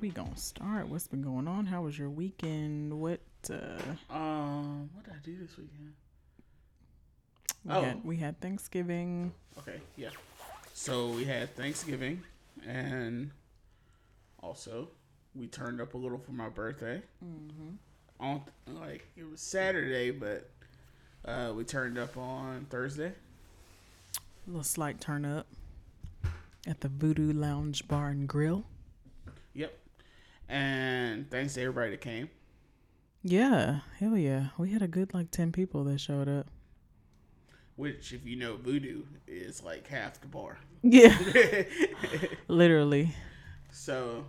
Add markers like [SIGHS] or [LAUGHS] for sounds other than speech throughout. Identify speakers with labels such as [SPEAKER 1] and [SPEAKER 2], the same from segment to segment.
[SPEAKER 1] We gonna start? What's been going on? How was your weekend? What uh
[SPEAKER 2] Um, what did I do this weekend?
[SPEAKER 1] we
[SPEAKER 2] Oh.
[SPEAKER 1] had we had Thanksgiving.
[SPEAKER 2] Okay, yeah. So we had Thanksgiving, and also we turned up a little for my birthday. Mm-hmm. On like it was Saturday, but uh, we turned up on Thursday.
[SPEAKER 1] A little slight turn up at the Voodoo Lounge Bar and Grill.
[SPEAKER 2] And thanks to everybody that came.
[SPEAKER 1] Yeah, hell yeah. We had a good like ten people that showed up.
[SPEAKER 2] Which, if you know voodoo, is like half the bar.
[SPEAKER 1] Yeah. [LAUGHS] Literally.
[SPEAKER 2] so,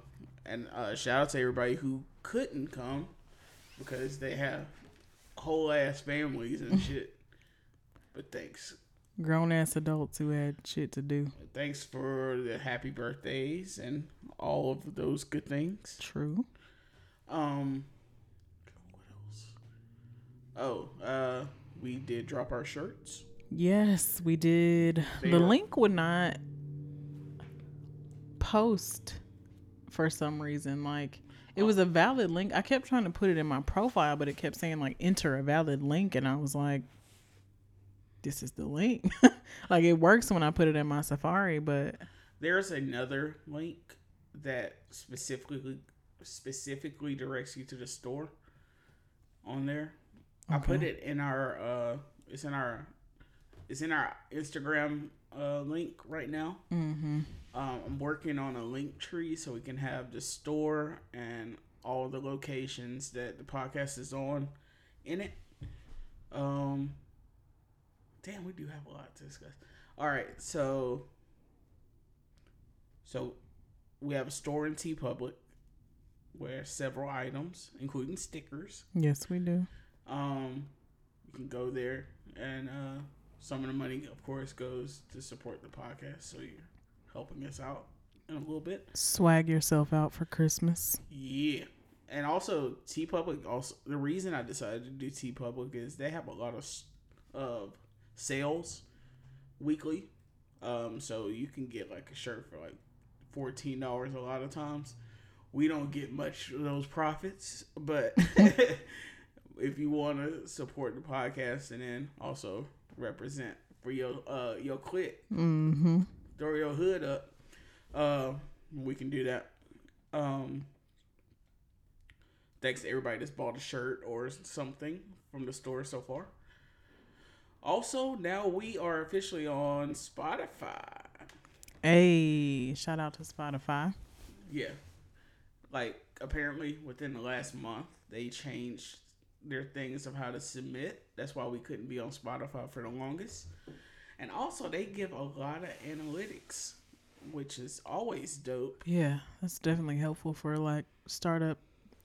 [SPEAKER 2] and uh, shout out to everybody who couldn't come because they have whole ass families and [LAUGHS] shit. But thanks.
[SPEAKER 1] Grown ass adults who had shit to do.
[SPEAKER 2] Thanks for the happy birthdays and all of those good things.
[SPEAKER 1] True.
[SPEAKER 2] Um, what else? Oh, uh, we did drop our shirts.
[SPEAKER 1] Yes, we did.
[SPEAKER 2] They
[SPEAKER 1] the
[SPEAKER 2] are-
[SPEAKER 1] link would not post for some reason. Like it was a valid link. I kept trying to put it in my profile, but it kept saying like enter a valid link, and I was like, "This is the link." [LAUGHS] like it works when I put it in my Safari, but
[SPEAKER 2] There's another link that specifically specifically directs you to the store on there. I put it in our uh it's in our it's in our Instagram uh link right now.
[SPEAKER 1] mm-hmm.
[SPEAKER 2] Um, I'm working on a link tree so we can have the store and all the locations that the podcast is on in it. Um, damn, we do have a lot to discuss. All right, so so we have a store in TeePublic where several items, including stickers.
[SPEAKER 1] yes, we do.
[SPEAKER 2] Um, you can go there, and uh, some of the money, of course, goes to support the podcast. So you're helping us out in a little bit.
[SPEAKER 1] Swag yourself out for Christmas.
[SPEAKER 2] Yeah, and also TeePublic. Also, the reason I decided to do TeePublic is they have a lot of s- of sales weekly. Um, so you can get like a shirt for like fourteen dollars a lot of times. We don't get much of those profits, but [LAUGHS] if you want to support the podcast and then also represent for your uh your clique,
[SPEAKER 1] Mm-hmm.
[SPEAKER 2] throw your hood up, uh, we can do that. Um, thanks to everybody that's bought a shirt or something from the store so far. Also, now we are officially on Spotify.
[SPEAKER 1] Hey, shout out to Spotify.
[SPEAKER 2] Yeah. Like, apparently, within the last month, they changed their things of how to submit. That's why we couldn't be on Spotify for the longest. And also, they give a lot of analytics, which is always dope.
[SPEAKER 1] Yeah, that's definitely helpful for like startup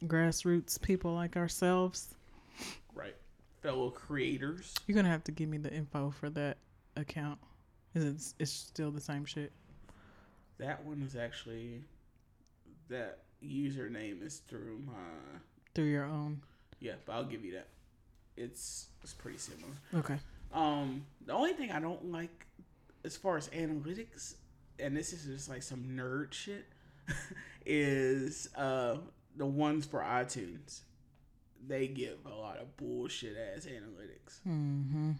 [SPEAKER 1] grassroots people like ourselves.
[SPEAKER 2] Right. Fellow creators.
[SPEAKER 1] You're gonna have to give me the info for that account. Is it? It's still the same shit.
[SPEAKER 2] That one is actually, that username is through my,
[SPEAKER 1] Through your own.
[SPEAKER 2] yeah, but I'll give you that. It's, it's pretty similar.
[SPEAKER 1] Okay.
[SPEAKER 2] Um, the only thing I don't like as far as analytics, and this is just like some nerd shit, [LAUGHS] is uh the ones for iTunes. They give a lot of bullshit ass analytics,
[SPEAKER 1] Mm-hmm.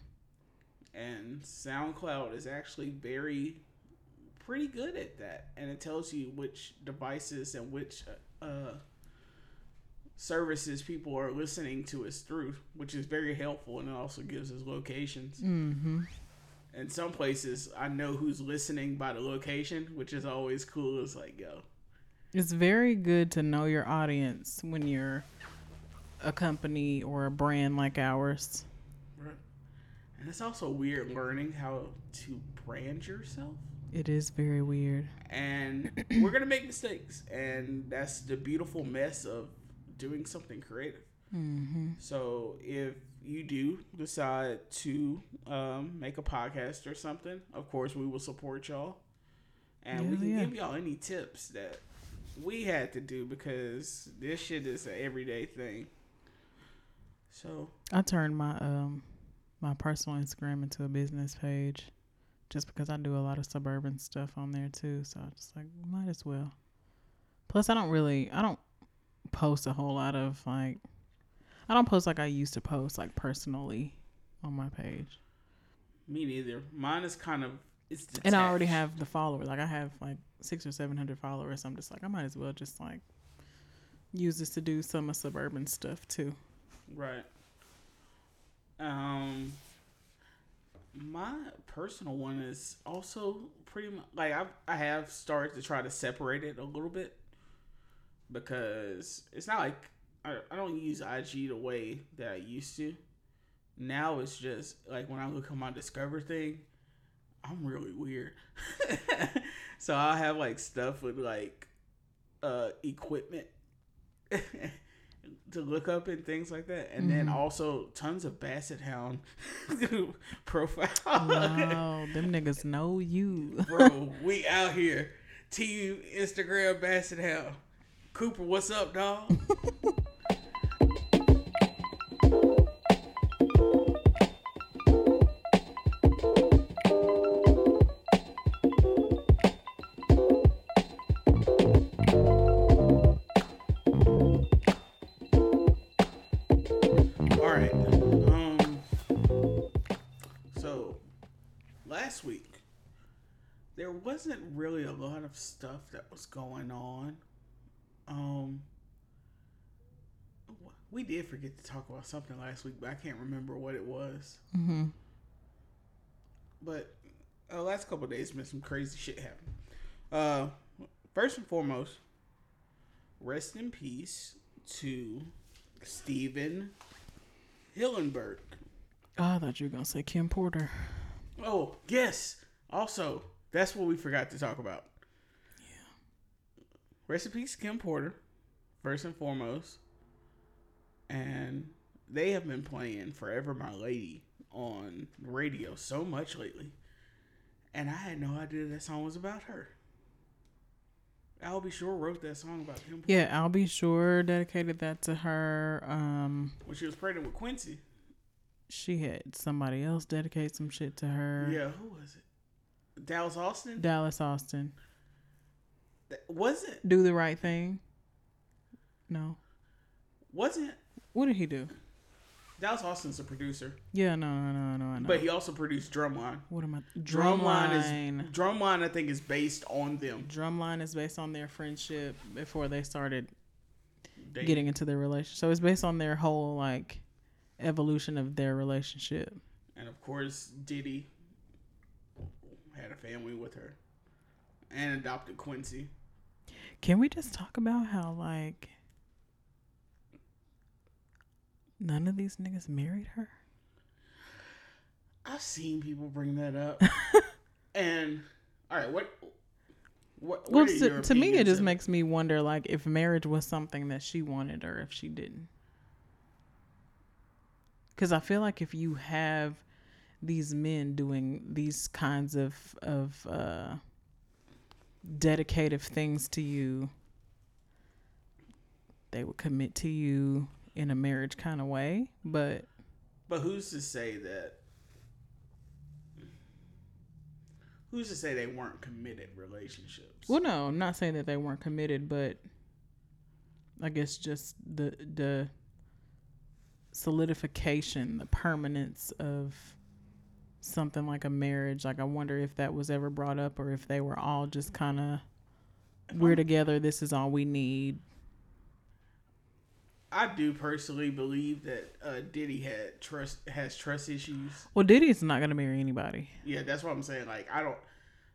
[SPEAKER 2] and SoundCloud is actually very pretty good at that, and it tells you which devices and which uh services people are listening to us through, which is very helpful, and it also gives us locations.
[SPEAKER 1] Mm-hmm.
[SPEAKER 2] In some places, I know who's listening by the location, which is always cool. It's like, yo,
[SPEAKER 1] It's very good to know your audience when you're a company or a brand like ours.
[SPEAKER 2] Right. And it's also weird learning how to brand yourself.
[SPEAKER 1] It is very weird.
[SPEAKER 2] And [CLEARS THROAT] we're gonna make mistakes, and that's the beautiful mess of doing something creative.
[SPEAKER 1] Mm-hmm.
[SPEAKER 2] So if you do decide to um, make a podcast or something, of course we will support y'all, and we
[SPEAKER 1] Yeah,
[SPEAKER 2] can
[SPEAKER 1] yeah.
[SPEAKER 2] give y'all any tips that we had to do because this shit is an everyday thing. So
[SPEAKER 1] I turned my um my personal Instagram into a business page just because I do a lot of suburban stuff on there too. So I just like might as well. Plus I don't really I don't post a whole lot of like I don't post like I used to post like personally on my page.
[SPEAKER 2] me neither. Mine is kind of it's
[SPEAKER 1] And I already have the followers. Like I have like six or seven hundred followers. I'm just like I might as well just like use this to do some of suburban stuff too.
[SPEAKER 2] Right. Um, my personal one is also pretty much like I I have started to try to separate it a little bit because it's not like I, I don't use IG the way that I used to. Now it's just like when I look at my Discover thing, I'm really weird. [LAUGHS] so I'll have like stuff with like uh equipment [LAUGHS] to look up and things like that. And then
[SPEAKER 1] Mhm.
[SPEAKER 2] also tons of Basset Hound [LAUGHS] profile.
[SPEAKER 1] Wow, them niggas know you. [LAUGHS]
[SPEAKER 2] Bro, we out here. Team Instagram Basset Hound. Cooper, what's up, dog? [LAUGHS] was going on. Um. We did forget to talk about something last week, but I can't remember what it was.
[SPEAKER 1] hmm
[SPEAKER 2] But uh, last couple days, been some crazy shit happen. Uh, first and foremost, rest in peace to Stephen Hillenburg.
[SPEAKER 1] Oh, I thought you were gonna say Kim Porter.
[SPEAKER 2] Oh, yes. Also, that's what we forgot to talk about. Rest Kim Porter, first and foremost. And they have been playing Forever My Lady on radio so much lately. And I had no idea that song was about her. Al B. Sure wrote that song about Kim Porter
[SPEAKER 1] Yeah, Al B. Sure dedicated that to her. Um,
[SPEAKER 2] when she was pregnant with Quincy.
[SPEAKER 1] she had somebody else dedicate some shit to her.
[SPEAKER 2] Yeah, who was it? Dallas Austin?
[SPEAKER 1] Dallas Austin,
[SPEAKER 2] wasn't
[SPEAKER 1] do the right thing. No,
[SPEAKER 2] wasn't
[SPEAKER 1] what did he do?
[SPEAKER 2] Dallas Austin's a producer.
[SPEAKER 1] Yeah, no, no, no, no,
[SPEAKER 2] But he also produced Drumline.
[SPEAKER 1] what am I?
[SPEAKER 2] Drumline
[SPEAKER 1] Drumline.
[SPEAKER 2] is Drumline. I think is based on them
[SPEAKER 1] Drumline is based on their friendship before they started
[SPEAKER 2] They-
[SPEAKER 1] getting into their relationship. So it's based on their whole like evolution of their relationship.
[SPEAKER 2] and of course Diddy had a family with her and adopted Quincy.
[SPEAKER 1] Can we just talk about how like none of these niggas married her?
[SPEAKER 2] I've seen people bring that up, [LAUGHS] and all right, what? What?
[SPEAKER 1] Well, to, to me, it just
[SPEAKER 2] of-
[SPEAKER 1] makes me wonder, like, if marriage was something that she wanted or if she didn't. Because I feel like if you have these men doing these kinds of of uh, dedicative things to you, they would commit to you in a marriage kind of way. But
[SPEAKER 2] But who's to say that? Who's to say they weren't committed relationships?
[SPEAKER 1] well, no, I'm not saying that they weren't committed, but I guess just the the solidification, the permanence of something like a marriage. Like I wonder if that was ever brought up or if they were all just kind of we're together. This is all we need.
[SPEAKER 2] I do personally believe that uh, Diddy had trust has trust issues.
[SPEAKER 1] Well, Diddy's not gonna marry anybody.
[SPEAKER 2] Yeah, that's what I'm saying. Like I don't.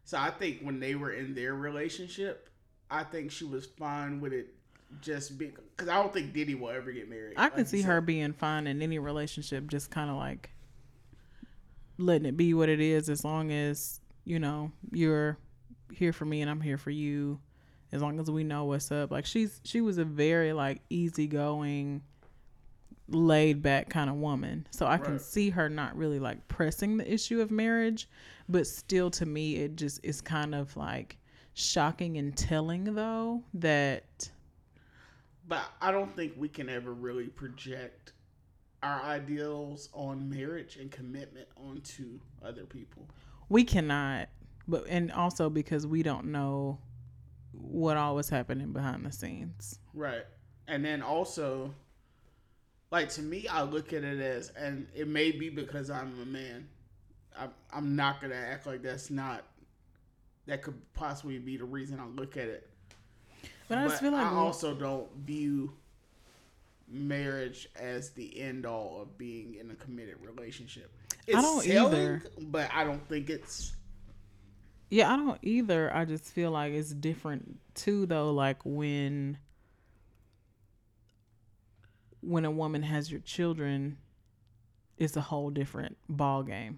[SPEAKER 2] So I think when they were in their relationship, I think she was fine with it just because I don't think Diddy will ever get married.
[SPEAKER 1] I can
[SPEAKER 2] like you
[SPEAKER 1] see her being fine in any relationship, just kind of like letting it be what it is, as long as you know you're here for me and I'm here for you. As long as we know what's up. Like she's she was a very like easygoing, laid back kind of woman. So I can see her not really like pressing the issue of marriage, but still to me it just is kind of like shocking and telling though that
[SPEAKER 2] But I don't think we can ever really project our ideals on marriage and commitment onto other people.
[SPEAKER 1] we cannot but and also because we don't know what all was happening behind the scenes
[SPEAKER 2] Right. And then also, like to me, I look at it as, and it may be because I'm a man. I'm, I'm not gonna act like that's not. That could possibly be the reason I look at it.
[SPEAKER 1] but i just feel like
[SPEAKER 2] I also don't view marriage as the end all of being in a committed relationship. It's
[SPEAKER 1] I don't
[SPEAKER 2] selling,
[SPEAKER 1] either.
[SPEAKER 2] but I don't think it's.
[SPEAKER 1] yeah i don't either i just feel like it's different too though like when when a woman has your children it's a whole different ball game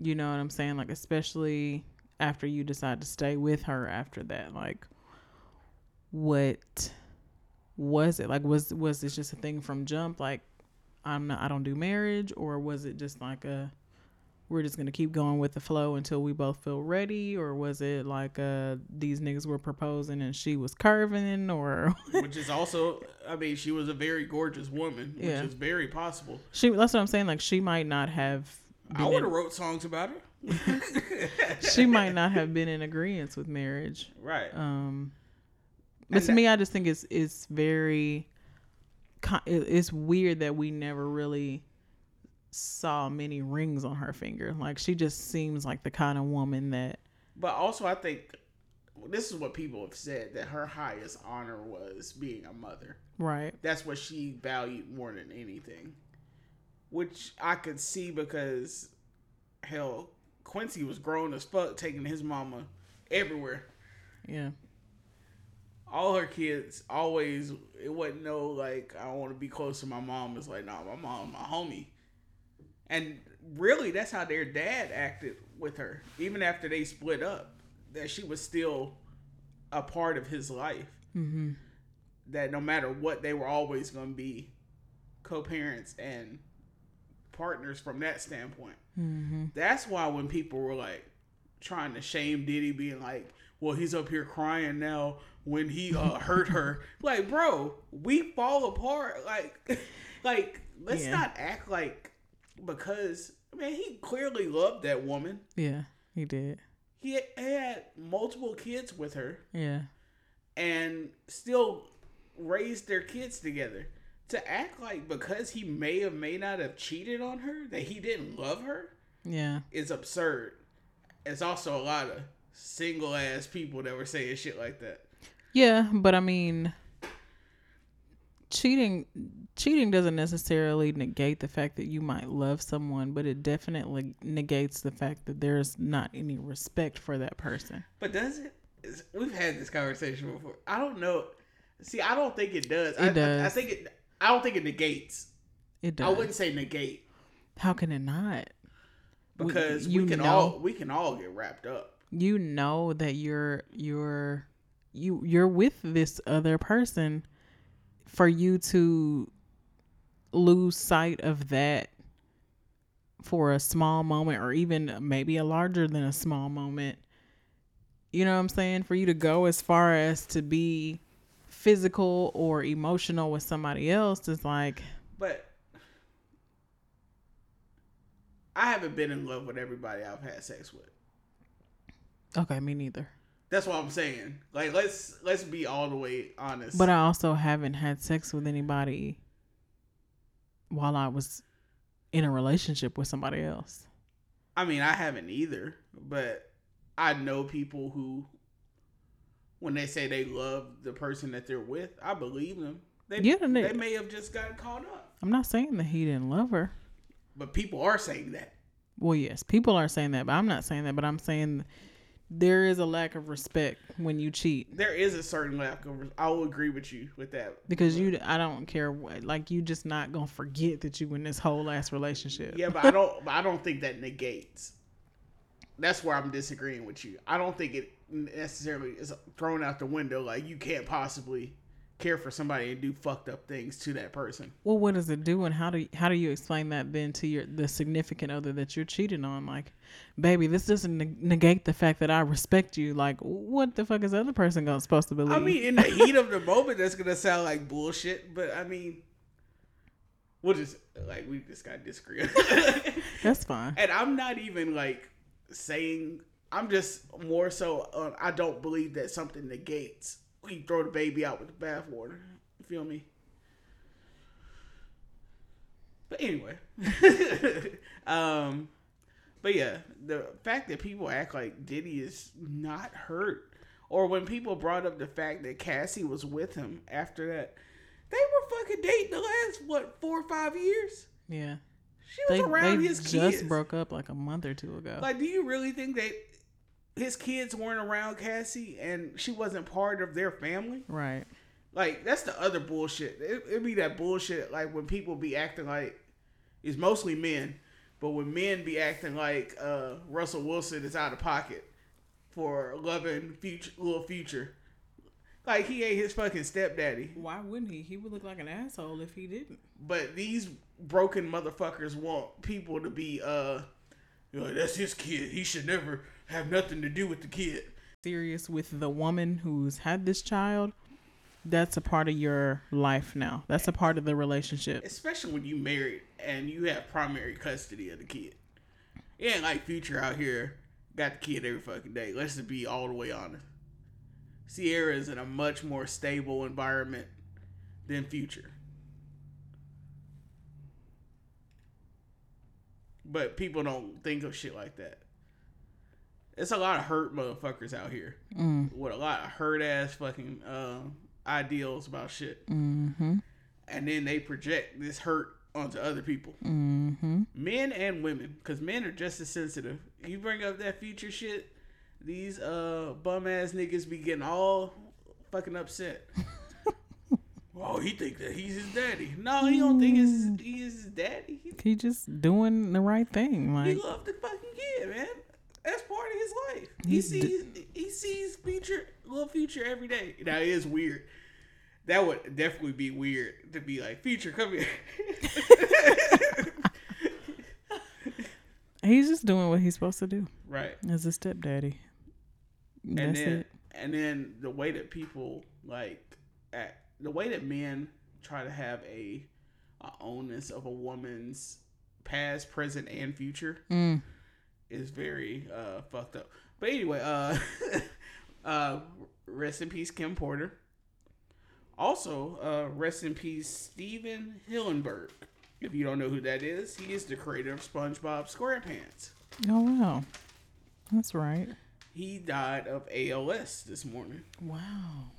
[SPEAKER 1] you know what i'm saying like especially after you decide to stay with her after that like what was it like was was this just a thing from jump like i'm not i don't do marriage or was it just like a we're just gonna keep going with the flow until we both feel ready or was it like uh these niggas were proposing and she was curving or [LAUGHS]
[SPEAKER 2] which is also, I mean, she was a very gorgeous woman, which
[SPEAKER 1] Yeah.
[SPEAKER 2] is very possible.
[SPEAKER 1] she that's what i'm saying like she might not have
[SPEAKER 2] I would
[SPEAKER 1] in-
[SPEAKER 2] have wrote songs about her. [LAUGHS]
[SPEAKER 1] she might not have been in agreement with marriage
[SPEAKER 2] right.
[SPEAKER 1] um but
[SPEAKER 2] And
[SPEAKER 1] to
[SPEAKER 2] that-
[SPEAKER 1] me i just think it's it's very it's weird that we never really saw many rings on her finger like she just seems like the kind of woman that
[SPEAKER 2] But also, I think this is what people have said that her highest honor was being a mother.
[SPEAKER 1] right
[SPEAKER 2] That's what she valued more than anything, which I could see because hell, Quincy was grown as fuck, taking his mama everywhere.
[SPEAKER 1] yeah
[SPEAKER 2] All her kids always it wasn't no like I want to be close to my mom. It's like nah, my mom, my homie, and really that's how their dad acted with her. Even after they split up, that she was still a part of his life.
[SPEAKER 1] mm-hmm
[SPEAKER 2] That no matter what, they were always going to be co-parents and partners from that standpoint.
[SPEAKER 1] mm-hmm
[SPEAKER 2] That's why when people were like trying to shame Diddy, being like, "Well, he's up here crying now when he uh, hurt her," like, bro, we fall apart. Like, [LAUGHS] like let's
[SPEAKER 1] Yeah.
[SPEAKER 2] not act like because I mean he clearly loved that woman.
[SPEAKER 1] Yeah, he did.
[SPEAKER 2] He had multiple kids with her
[SPEAKER 1] Yeah.
[SPEAKER 2] and still raised their kids together. To act like because he may or may not have cheated on her that he didn't love her
[SPEAKER 1] Yeah.
[SPEAKER 2] is absurd. It's also a lot of single ass people that were saying shit like that.
[SPEAKER 1] Yeah, but I mean cheating cheating doesn't necessarily negate the fact that you might love someone, but it definitely negates the fact that there's not any respect for that person.
[SPEAKER 2] But does it? We've had this conversation before. I don't know. See, I don't think it does. I,
[SPEAKER 1] It does.
[SPEAKER 2] I, I think it. I don't think it negates.
[SPEAKER 1] It does.
[SPEAKER 2] I wouldn't say negate
[SPEAKER 1] How can it not?
[SPEAKER 2] Because we,
[SPEAKER 1] you
[SPEAKER 2] can
[SPEAKER 1] know-
[SPEAKER 2] all we can all get wrapped up.
[SPEAKER 1] You know that you're you're you you're with this other person for you to lose sight of that for a small moment or even maybe a larger than a small moment. You know what I'm saying? For you to go as far as to be physical or emotional with somebody else is like
[SPEAKER 2] But I haven't been in love with everybody I've had sex with.
[SPEAKER 1] okay, me neither.
[SPEAKER 2] That's what I'm saying. Like let's let's be all the way honest.
[SPEAKER 1] But I also haven't had sex with anybody while I was in a relationship with somebody else.
[SPEAKER 2] I mean, I haven't either, but I know people who, when they say they love the person that they're with, I believe them. They,
[SPEAKER 1] Yeah,
[SPEAKER 2] they,
[SPEAKER 1] they-
[SPEAKER 2] may have just gotten caught up,
[SPEAKER 1] I'm not saying that he didn't love her.
[SPEAKER 2] but people are saying that.
[SPEAKER 1] Well, yes, people are saying that, but I'm not saying that. But I'm saying there is a lack of respect when you cheat
[SPEAKER 2] There is a certain lack of. I will agree with you with that
[SPEAKER 1] because you I don't care what like you just not gonna forget that you in this whole ass relationship.
[SPEAKER 2] Yeah, but I don't. but I don't think that negates. That's where I'm disagreeing with you. I don't think it necessarily is thrown out the window. Like you can't possibly care for somebody and do fucked up things to that person.
[SPEAKER 1] Well, what does it do, and how do you, how do you explain that then to your the significant other that you're cheating on? Like, baby, this doesn't neg- negate the fact that I respect you. Like, what the fuck is the other person gonna supposed to believe?
[SPEAKER 2] I mean, in the heat of the moment, that's gonna sound like bullshit. But I mean, we'll just like we just gotta disagree. [LAUGHS]
[SPEAKER 1] that's fine.
[SPEAKER 2] and I'm not even like saying. I'm just more so. I don't believe that something negates. We throw the baby out with the bathwater. You feel me? But anyway, [LAUGHS] um, but yeah, the fact that people act like Diddy is not hurt, or when people brought up the fact that Cassie was with him after that, they were fucking dating the last what four or five years.
[SPEAKER 1] Yeah,
[SPEAKER 2] She was
[SPEAKER 1] they
[SPEAKER 2] around
[SPEAKER 1] they
[SPEAKER 2] his
[SPEAKER 1] just
[SPEAKER 2] kids.
[SPEAKER 1] broke up like a month or two ago.
[SPEAKER 2] Like, do you really think that his kids weren't around Cassie and she wasn't part of their family?
[SPEAKER 1] right.
[SPEAKER 2] Like, that's the other bullshit. It, it be that bullshit, like, when people be acting like, it's mostly men, but when men be acting like uh, Russell Wilson is out of pocket for loving future, little future. Like, he ain't his fucking stepdaddy.
[SPEAKER 1] Why wouldn't he? He would look like an asshole if he didn't.
[SPEAKER 2] But these broken motherfuckers want people to be, uh, you know, that's his kid. He should never have nothing to do with the kid.
[SPEAKER 1] Serious with the woman who's had this child. That's a part of your life now. That's a part of the relationship.
[SPEAKER 2] especially when you married and you have primary custody of the kid. It ain't like Future out here got the kid every fucking day. Let's just be all the way honest. Ciara is in a much more stable environment than Future. But people don't think of shit like that. It's a lot of hurt motherfuckers out here
[SPEAKER 1] Mm.
[SPEAKER 2] with a lot of hurt ass fucking uh, ideals about shit
[SPEAKER 1] Mm-hmm.
[SPEAKER 2] and then they project this hurt onto other people,
[SPEAKER 1] Mm-hmm.
[SPEAKER 2] men and women, because men are just as sensitive. You bring up that future shit, these uh bum ass niggas be getting all fucking upset. [LAUGHS] oh, he think that he's his daddy. No, he don't think his, he is his daddy. He,
[SPEAKER 1] He just doing the right thing.
[SPEAKER 2] he
[SPEAKER 1] Like
[SPEAKER 2] loved the fucking kid, man. That's part of his life. He sees he sees future little future every day. Now it is weird. That would definitely be weird to be like future, come here. [LAUGHS]
[SPEAKER 1] he's just doing what he's supposed to do
[SPEAKER 2] right.
[SPEAKER 1] as a stepdaddy.
[SPEAKER 2] And
[SPEAKER 1] That's
[SPEAKER 2] then
[SPEAKER 1] it.
[SPEAKER 2] and then the way that people like act, the way that men try to have a, a onus of a woman's past, present, and future
[SPEAKER 1] Mm.
[SPEAKER 2] Is very uh, fucked up. But anyway, uh, [LAUGHS] uh, rest in peace, Kim Porter. Also, uh, rest in peace, Stephen Hillenburg. If you don't know who that is, he is the creator of SpongeBob SquarePants.
[SPEAKER 1] Oh wow, that's right.
[SPEAKER 2] He died of ALS this morning.
[SPEAKER 1] Wow.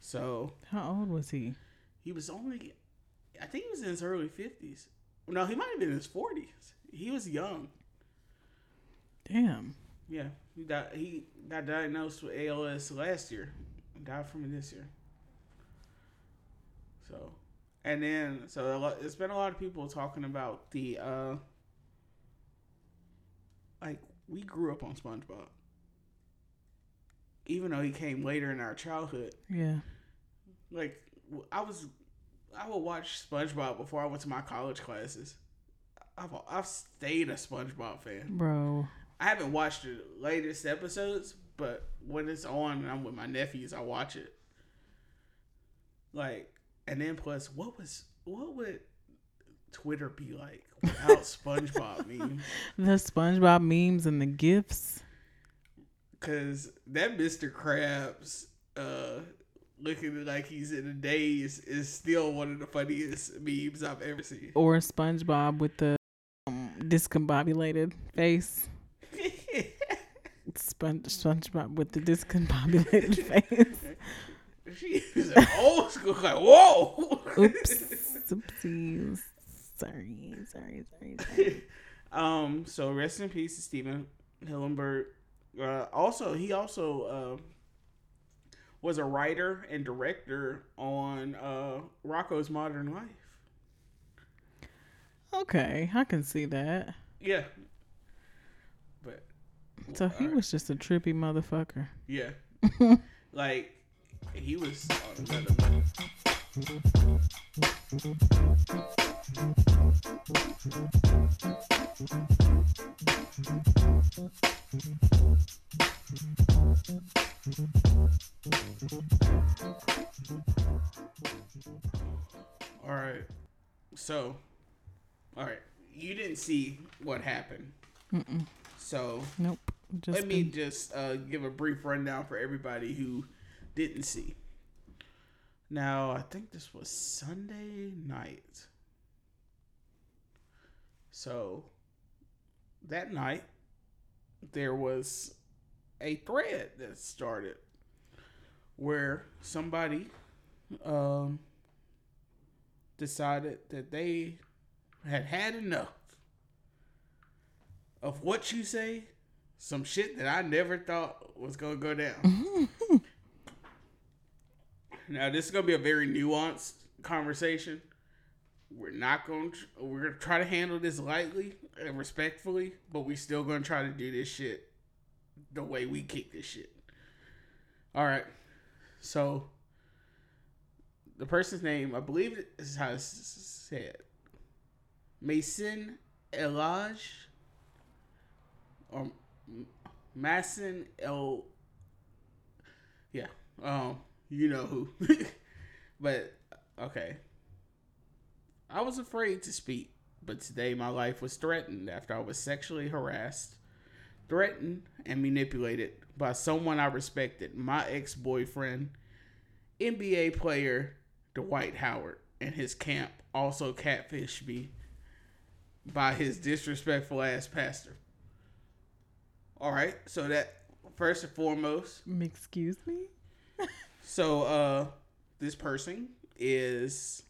[SPEAKER 2] So
[SPEAKER 1] How old was he?
[SPEAKER 2] he was only, I think he was in his early 50s. No, he might have been in his 40s. He was young.
[SPEAKER 1] Damn.
[SPEAKER 2] Yeah, he died. He got diagnosed with ALS last year. Died from it this year. So, and then so a lot, it's been a lot of people talking about the uh like we grew up on SpongeBob. Even though he came later in our childhood,
[SPEAKER 1] Yeah.
[SPEAKER 2] like I was, I would watch SpongeBob before I went to my college classes. I've I've stayed a SpongeBob fan.
[SPEAKER 1] Bro.
[SPEAKER 2] I haven't watched the latest episodes, but when it's on and I'm with my nephews, I watch it. Like, and then plus, what was what would Twitter be like without [LAUGHS] SpongeBob memes?
[SPEAKER 1] The SpongeBob memes and the gifs.
[SPEAKER 2] Because that Mr. Krabs uh, looking like he's in a daze is still one of the funniest memes I've ever seen.
[SPEAKER 1] Or SpongeBob with the um, discombobulated face. Sponge SpongeBob with the discombobulated [LAUGHS] face.
[SPEAKER 2] she is an old school like whoa.
[SPEAKER 1] Oops. [LAUGHS] Oopsies. Sorry. Sorry. Sorry. Sorry. [LAUGHS]
[SPEAKER 2] um. So rest in peace to Stephen Hillenburg. Uh, also, he also uh, was a writer and director on uh, Rocko's Modern Life.
[SPEAKER 1] Okay, I can see that.
[SPEAKER 2] Yeah.
[SPEAKER 1] So he
[SPEAKER 2] Alright.
[SPEAKER 1] was just a trippy motherfucker.
[SPEAKER 2] yeah, [LAUGHS] like he was on another level. All right. So, all right. You didn't see what happened.
[SPEAKER 1] Mm-mm.
[SPEAKER 2] So,
[SPEAKER 1] Nope. Just
[SPEAKER 2] let me
[SPEAKER 1] been-
[SPEAKER 2] just uh, give a brief rundown for everybody who didn't see. Now, I think this was Sunday night. So, that night, there was a thread that started where somebody um, decided that they had had enough of what you say, some shit that I never thought was gonna go down. [LAUGHS] now this is gonna be a very nuanced conversation. We're not going. to We're gonna try to handle this lightly and respectfully, but we still gonna try to do this shit the way we kick this shit. All right. So the person's name, I believe, is how it's said. Masin Elije or M- um, Masson El. Yeah, um, you know who. [LAUGHS] but okay, I was afraid to speak, but today my life was threatened after I was sexually harassed, threatened, and manipulated by someone I respected. My ex-boyfriend, NBA player Dwight Howard, and his camp also catfished me by his disrespectful ass pastor. All right, so that first and foremost,
[SPEAKER 1] Excuse me?
[SPEAKER 2] so uh this person is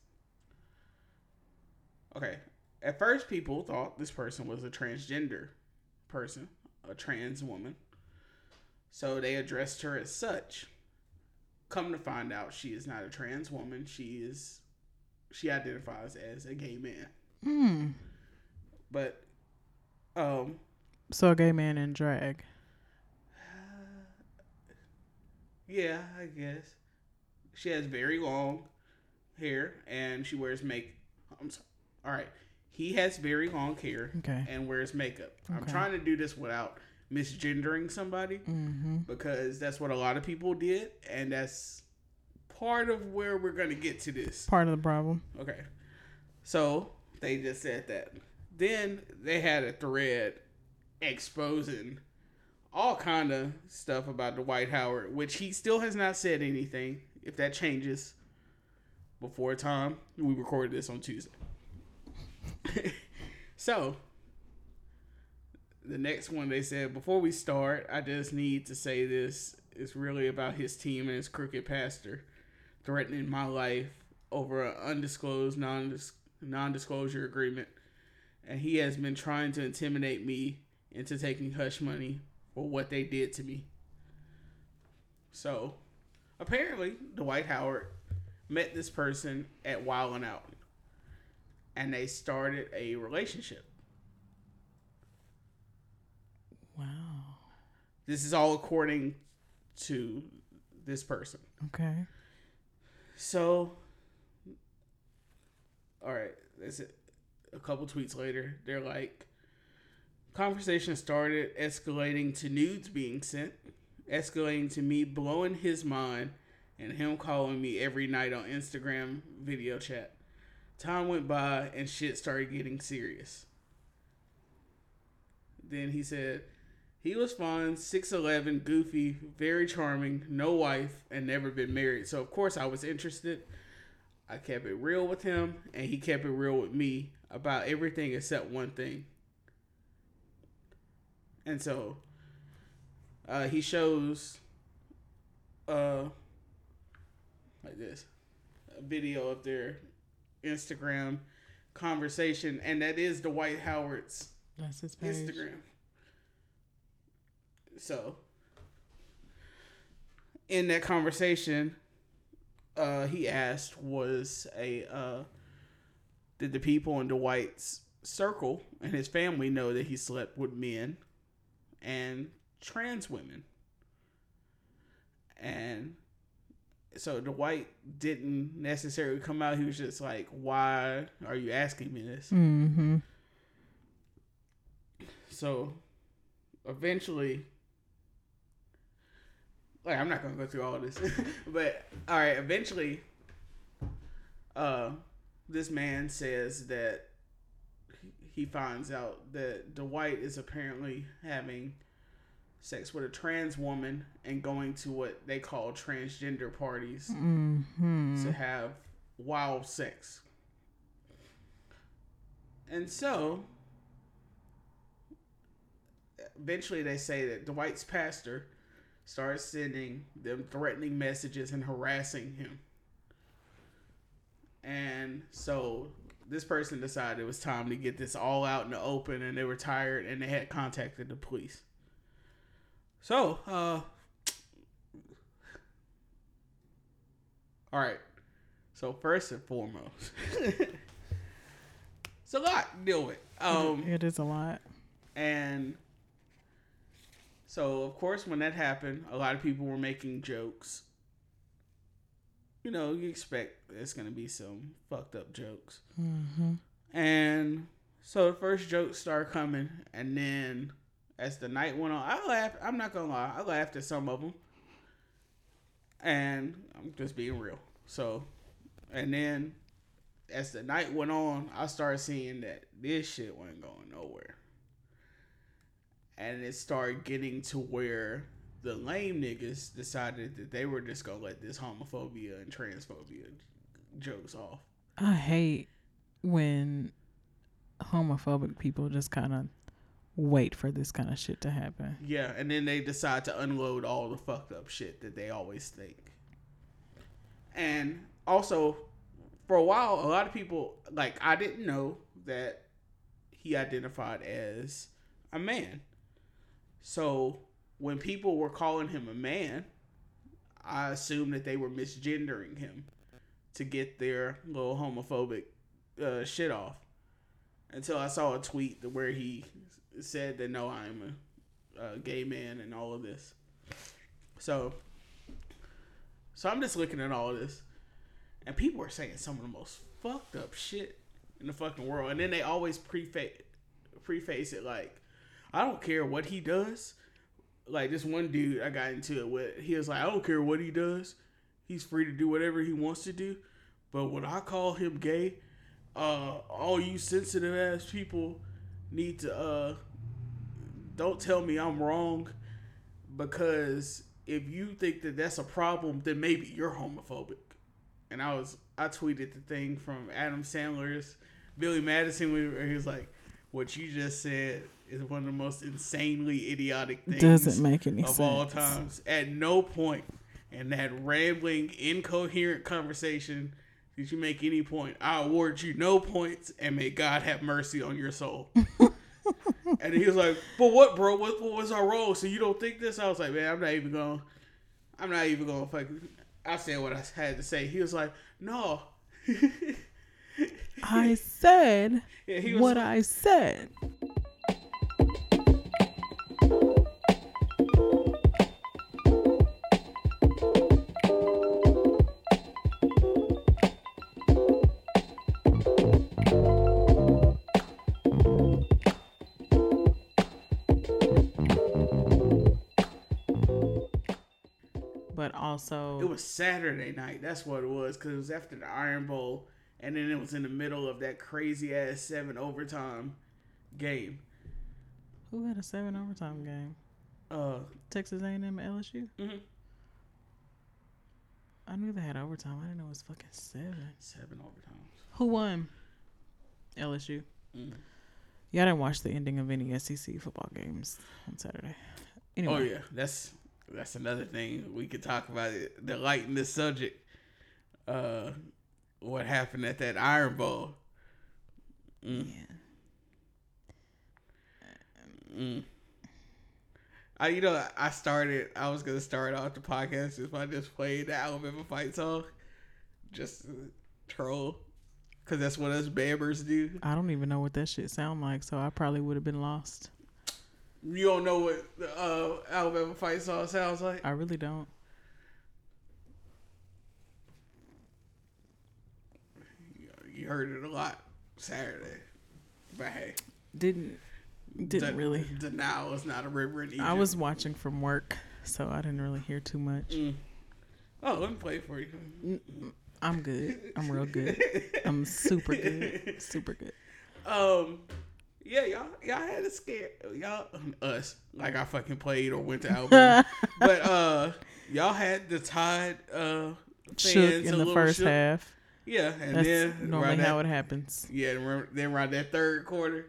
[SPEAKER 2] okay. At first people thought this person was a transgender person, a trans woman. So they addressed her as such. Come to find out she is not a trans woman. She is she identifies as a gay man.
[SPEAKER 1] Hmm.
[SPEAKER 2] But um
[SPEAKER 1] So a gay man in drag. [SIGHS]
[SPEAKER 2] Yeah, I guess. She has very long hair and she wears make. I'm sorry. All right. He has very long hair
[SPEAKER 1] Okay.
[SPEAKER 2] and wears makeup. I'm trying to do this without misgendering somebody
[SPEAKER 1] Mm-hmm.
[SPEAKER 2] because that's what a lot of people did and that's part of where we're going to get to this.
[SPEAKER 1] Part of the problem.
[SPEAKER 2] Okay. So they just said that. Then they had a thread exposing all kind of stuff about Dwight Howard, which he still has not said anything. If that changes before time, we recorded this on Tuesday. [LAUGHS] so the next one they said before we start, I just need to say this. It's really about his team and his crooked pastor threatening my life over an undisclosed non non-disclosure agreement, and he has been trying to intimidate me into taking hush money for what they did to me. So, apparently, Dwight Howard met this person at Wild 'N Out, and they started a relationship.
[SPEAKER 1] Wow.
[SPEAKER 2] This is all according to this person.
[SPEAKER 1] Okay.
[SPEAKER 2] So, all right, that's it. A couple tweets later, they're like, conversation started escalating to nudes being sent, escalating to me blowing his mind, and him calling me every night on Instagram video chat. Time went by and shit started getting serious. Then he said, he was fun, 6'11, goofy, very charming, no wife, and never been married. So, of course, I was interested. I kept it real with him, and he kept it real with me about everything except one thing. And so, uh, he shows, uh, like this, a video of their Instagram conversation, and that is Dwight Howard's
[SPEAKER 1] That's his page.
[SPEAKER 2] Instagram. so in that conversation, uh, he asked, "Was a uh, did the people in Dwight's circle and his family know that he slept with men and trans women?" And so Dwight didn't necessarily come out. He was just like, "Why are you asking me this?"
[SPEAKER 1] Mm-hmm.
[SPEAKER 2] So eventually, like I'm not gonna go through all this, [LAUGHS] but all right. Eventually, uh, this man says that he finds out that Dwight is apparently having sex with a trans woman and going to what they call transgender parties
[SPEAKER 1] Mm-hmm.
[SPEAKER 2] to have wild sex. And so, eventually, they say that Dwight's pastor starts sending them threatening messages and harassing him. And so, this person decided it was time to get this all out in the open, and they were tired and they had contacted the police. So, uh, all right. So first and foremost, [LAUGHS] it's a lot to deal with. Um, [LAUGHS]
[SPEAKER 1] it is a lot.
[SPEAKER 2] and so of course when that happened, a lot of people were making jokes. You know, you expect there's gonna be some fucked up jokes.
[SPEAKER 1] Mm-hmm.
[SPEAKER 2] And so the first jokes start coming, and then as the night went on, I laughed. I'm not gonna lie, I laughed at some of them, and I'm just being real. So, and then as the night went on, I started seeing that this shit wasn't going nowhere, and it started getting to where the lame niggas decided that they were just gonna let this homophobia and transphobia jokes off.
[SPEAKER 1] I hate when homophobic people just kind of wait for this kind of shit to happen.
[SPEAKER 2] Yeah, and then they decide to unload all the fucked up shit that they always think. And also, for a while, a lot of people like I didn't know that he identified as a man. So when people were calling him a man, I assumed that they were misgendering him to get their little homophobic uh, shit off. Until I saw a tweet where he said that no, I'm a, a gay man and all of this. So, so I'm just looking at all this, and people are saying some of the most fucked up shit in the fucking world, and then they always preface preface it like, I don't care what he does. Like this one dude I got into it with, he was like, I don't care what he does. He's free to do whatever he wants to do. But when I call him gay, uh, all you sensitive ass people need to uh, don't tell me I'm wrong because if you think that that's a problem, then maybe you're homophobic. And I was I tweeted the thing from Adam Sandler's Billy Madison where he was like, "What you just said is one of the most insanely idiotic things
[SPEAKER 1] Doesn't make any
[SPEAKER 2] of
[SPEAKER 1] sense.
[SPEAKER 2] all times. At no point in that rambling, incoherent conversation did you make any point. I award you no points, and may God have mercy on your soul." [LAUGHS] and he was like, "But what, bro? What, what was our role? So you don't think this?" I was like, "Man, I'm not even going. I'm not even going to fucking." I said what I had to say. He was like, "No." [LAUGHS]
[SPEAKER 1] I said
[SPEAKER 2] Yeah,
[SPEAKER 1] what
[SPEAKER 2] like-
[SPEAKER 1] I said. Also,
[SPEAKER 2] It was Saturday night. That's what it was because it was after the Iron Bowl, and then it was in the middle of that crazy ass seven overtime game.
[SPEAKER 1] who had a seven overtime game?
[SPEAKER 2] Uh,
[SPEAKER 1] Texas A&M and LSU.
[SPEAKER 2] mhm.
[SPEAKER 1] I knew they had overtime. I didn't know it was fucking seven.
[SPEAKER 2] seven overtimes.
[SPEAKER 1] Who won? LSU.
[SPEAKER 2] Mm.
[SPEAKER 1] Yeah, I didn't watch the ending of any SEC football games on Saturday. Anyway,
[SPEAKER 2] Oh yeah, that's that's another thing we could talk about. It the lighten the subject. Uh, what happened at that Iron Bowl? Mm,
[SPEAKER 1] yeah.
[SPEAKER 2] mm. I you know I started. I was gonna start off the podcast if I just played the Alabama fight song, just troll, because that's what us Bammers do.
[SPEAKER 1] I don't even know what that shit sound like, so I probably would have been lost.
[SPEAKER 2] You don't know what the uh, Alabama fight song sounds like.
[SPEAKER 1] I really don't.
[SPEAKER 2] You heard it a lot Saturday, but hey,
[SPEAKER 1] Didn't didn't
[SPEAKER 2] the,
[SPEAKER 1] really.
[SPEAKER 2] The Nile is not a river in Egypt.
[SPEAKER 1] I was watching from work, so I didn't really hear too much.
[SPEAKER 2] Mm. Oh, let me play for you.
[SPEAKER 1] I'm good. I'm real good. I'm super good. [LAUGHS] Super good.
[SPEAKER 2] Um, yeah, y'all, y'all had a scare, y'all, us, like I fucking played or went to Alabama, but uh, y'all had the Tide uh
[SPEAKER 1] Shook in the first
[SPEAKER 2] shook.
[SPEAKER 1] half.
[SPEAKER 2] Yeah, and
[SPEAKER 1] That's
[SPEAKER 2] then
[SPEAKER 1] normally how
[SPEAKER 2] that,
[SPEAKER 1] it happens.
[SPEAKER 2] yeah, then then around that third quarter,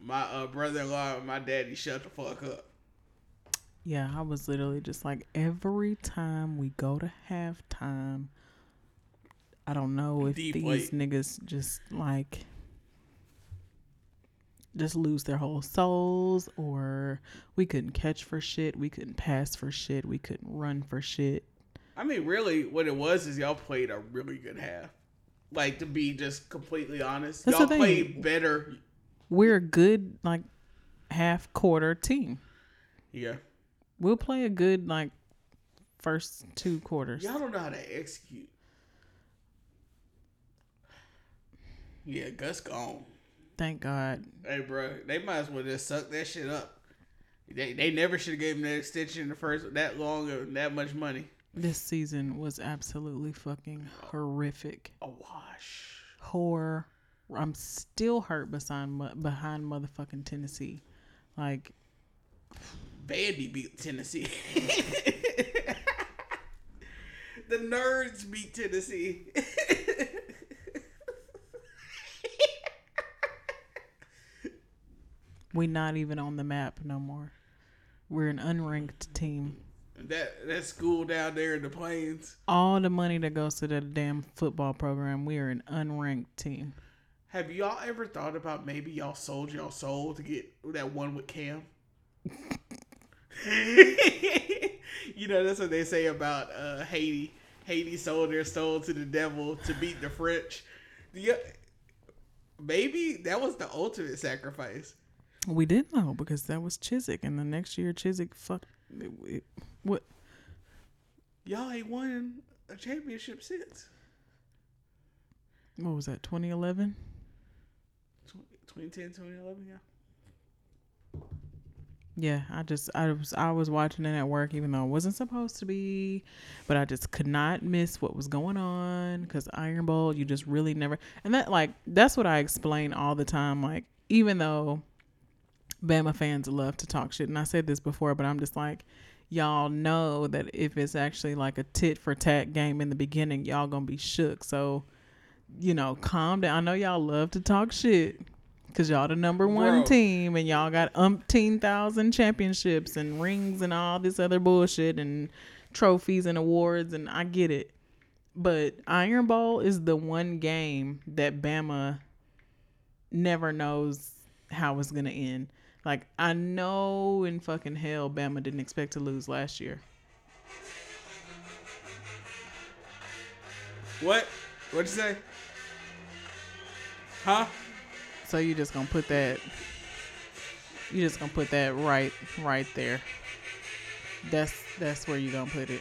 [SPEAKER 2] my uh, brother-in-law and my daddy shut the fuck up.
[SPEAKER 1] Yeah, I was literally just like every time we go to halftime, I don't know if
[SPEAKER 2] Deflate.
[SPEAKER 1] these niggas just like just lose their whole souls or we couldn't catch for shit, we couldn't pass for shit, we couldn't run for shit.
[SPEAKER 2] I mean, really, what it was is y'all played a really good half. Like to be just completely honest,
[SPEAKER 1] That's
[SPEAKER 2] y'all played better.
[SPEAKER 1] We're a good like half quarter team.
[SPEAKER 2] Yeah,
[SPEAKER 1] We'll play a good like first two quarters.
[SPEAKER 2] y'all don't know how to execute. Yeah, Gus gone.
[SPEAKER 1] Thank God.
[SPEAKER 2] Hey, bro, they might as well just suck that shit up. They they never should have gave him that extension in the first that long or that much money.
[SPEAKER 1] This season was absolutely fucking horrific.
[SPEAKER 2] A wash.
[SPEAKER 1] Horror. I'm still hurt behind behind motherfucking Tennessee. Like
[SPEAKER 2] Vandy beat Tennessee. [LAUGHS] the nerds beat Tennessee. [LAUGHS]
[SPEAKER 1] we not even on the map no more. We're an unranked team.
[SPEAKER 2] that that school down there in the plains.
[SPEAKER 1] All the money that goes to that damn football program, we are an unranked team.
[SPEAKER 2] Have y'all ever thought about maybe y'all sold y'all soul to get that one with Cam? [LAUGHS] you know that's what they say about uh, Haiti. Haiti sold their soul to the devil to beat the French. Maybe that was the ultimate sacrifice.
[SPEAKER 1] We did know because that was Chizik, and the next year Chizik fuck it, it- what
[SPEAKER 2] Y'all ain't won a championship since
[SPEAKER 1] what was that 2011?
[SPEAKER 2] 2010, 2011. Yeah.
[SPEAKER 1] Yeah, I just I was I was watching it at work even though it wasn't supposed to be, but I just could not miss what was going on because Iron Bowl you just really never and that like that's what I explain all the time like even though Bama fans love to talk shit and I said this before but I'm just like y'all know that if it's actually like a tit for tat game in the beginning y'all gonna be shook so you know calm down I know y'all love to talk shit Cause y'all the number one
[SPEAKER 2] Bro.
[SPEAKER 1] team and y'all got umpteen thousand championships and rings and all this other bullshit and trophies and awards and I get it. But Iron Bowl is the one game that Bama never knows how it's gonna end. Like I know in fucking hell Bama didn't expect to lose last year.
[SPEAKER 2] What? What'd you say? Huh?
[SPEAKER 1] So you just gonna put that you just gonna put that right right there. That's that's where you gonna put it.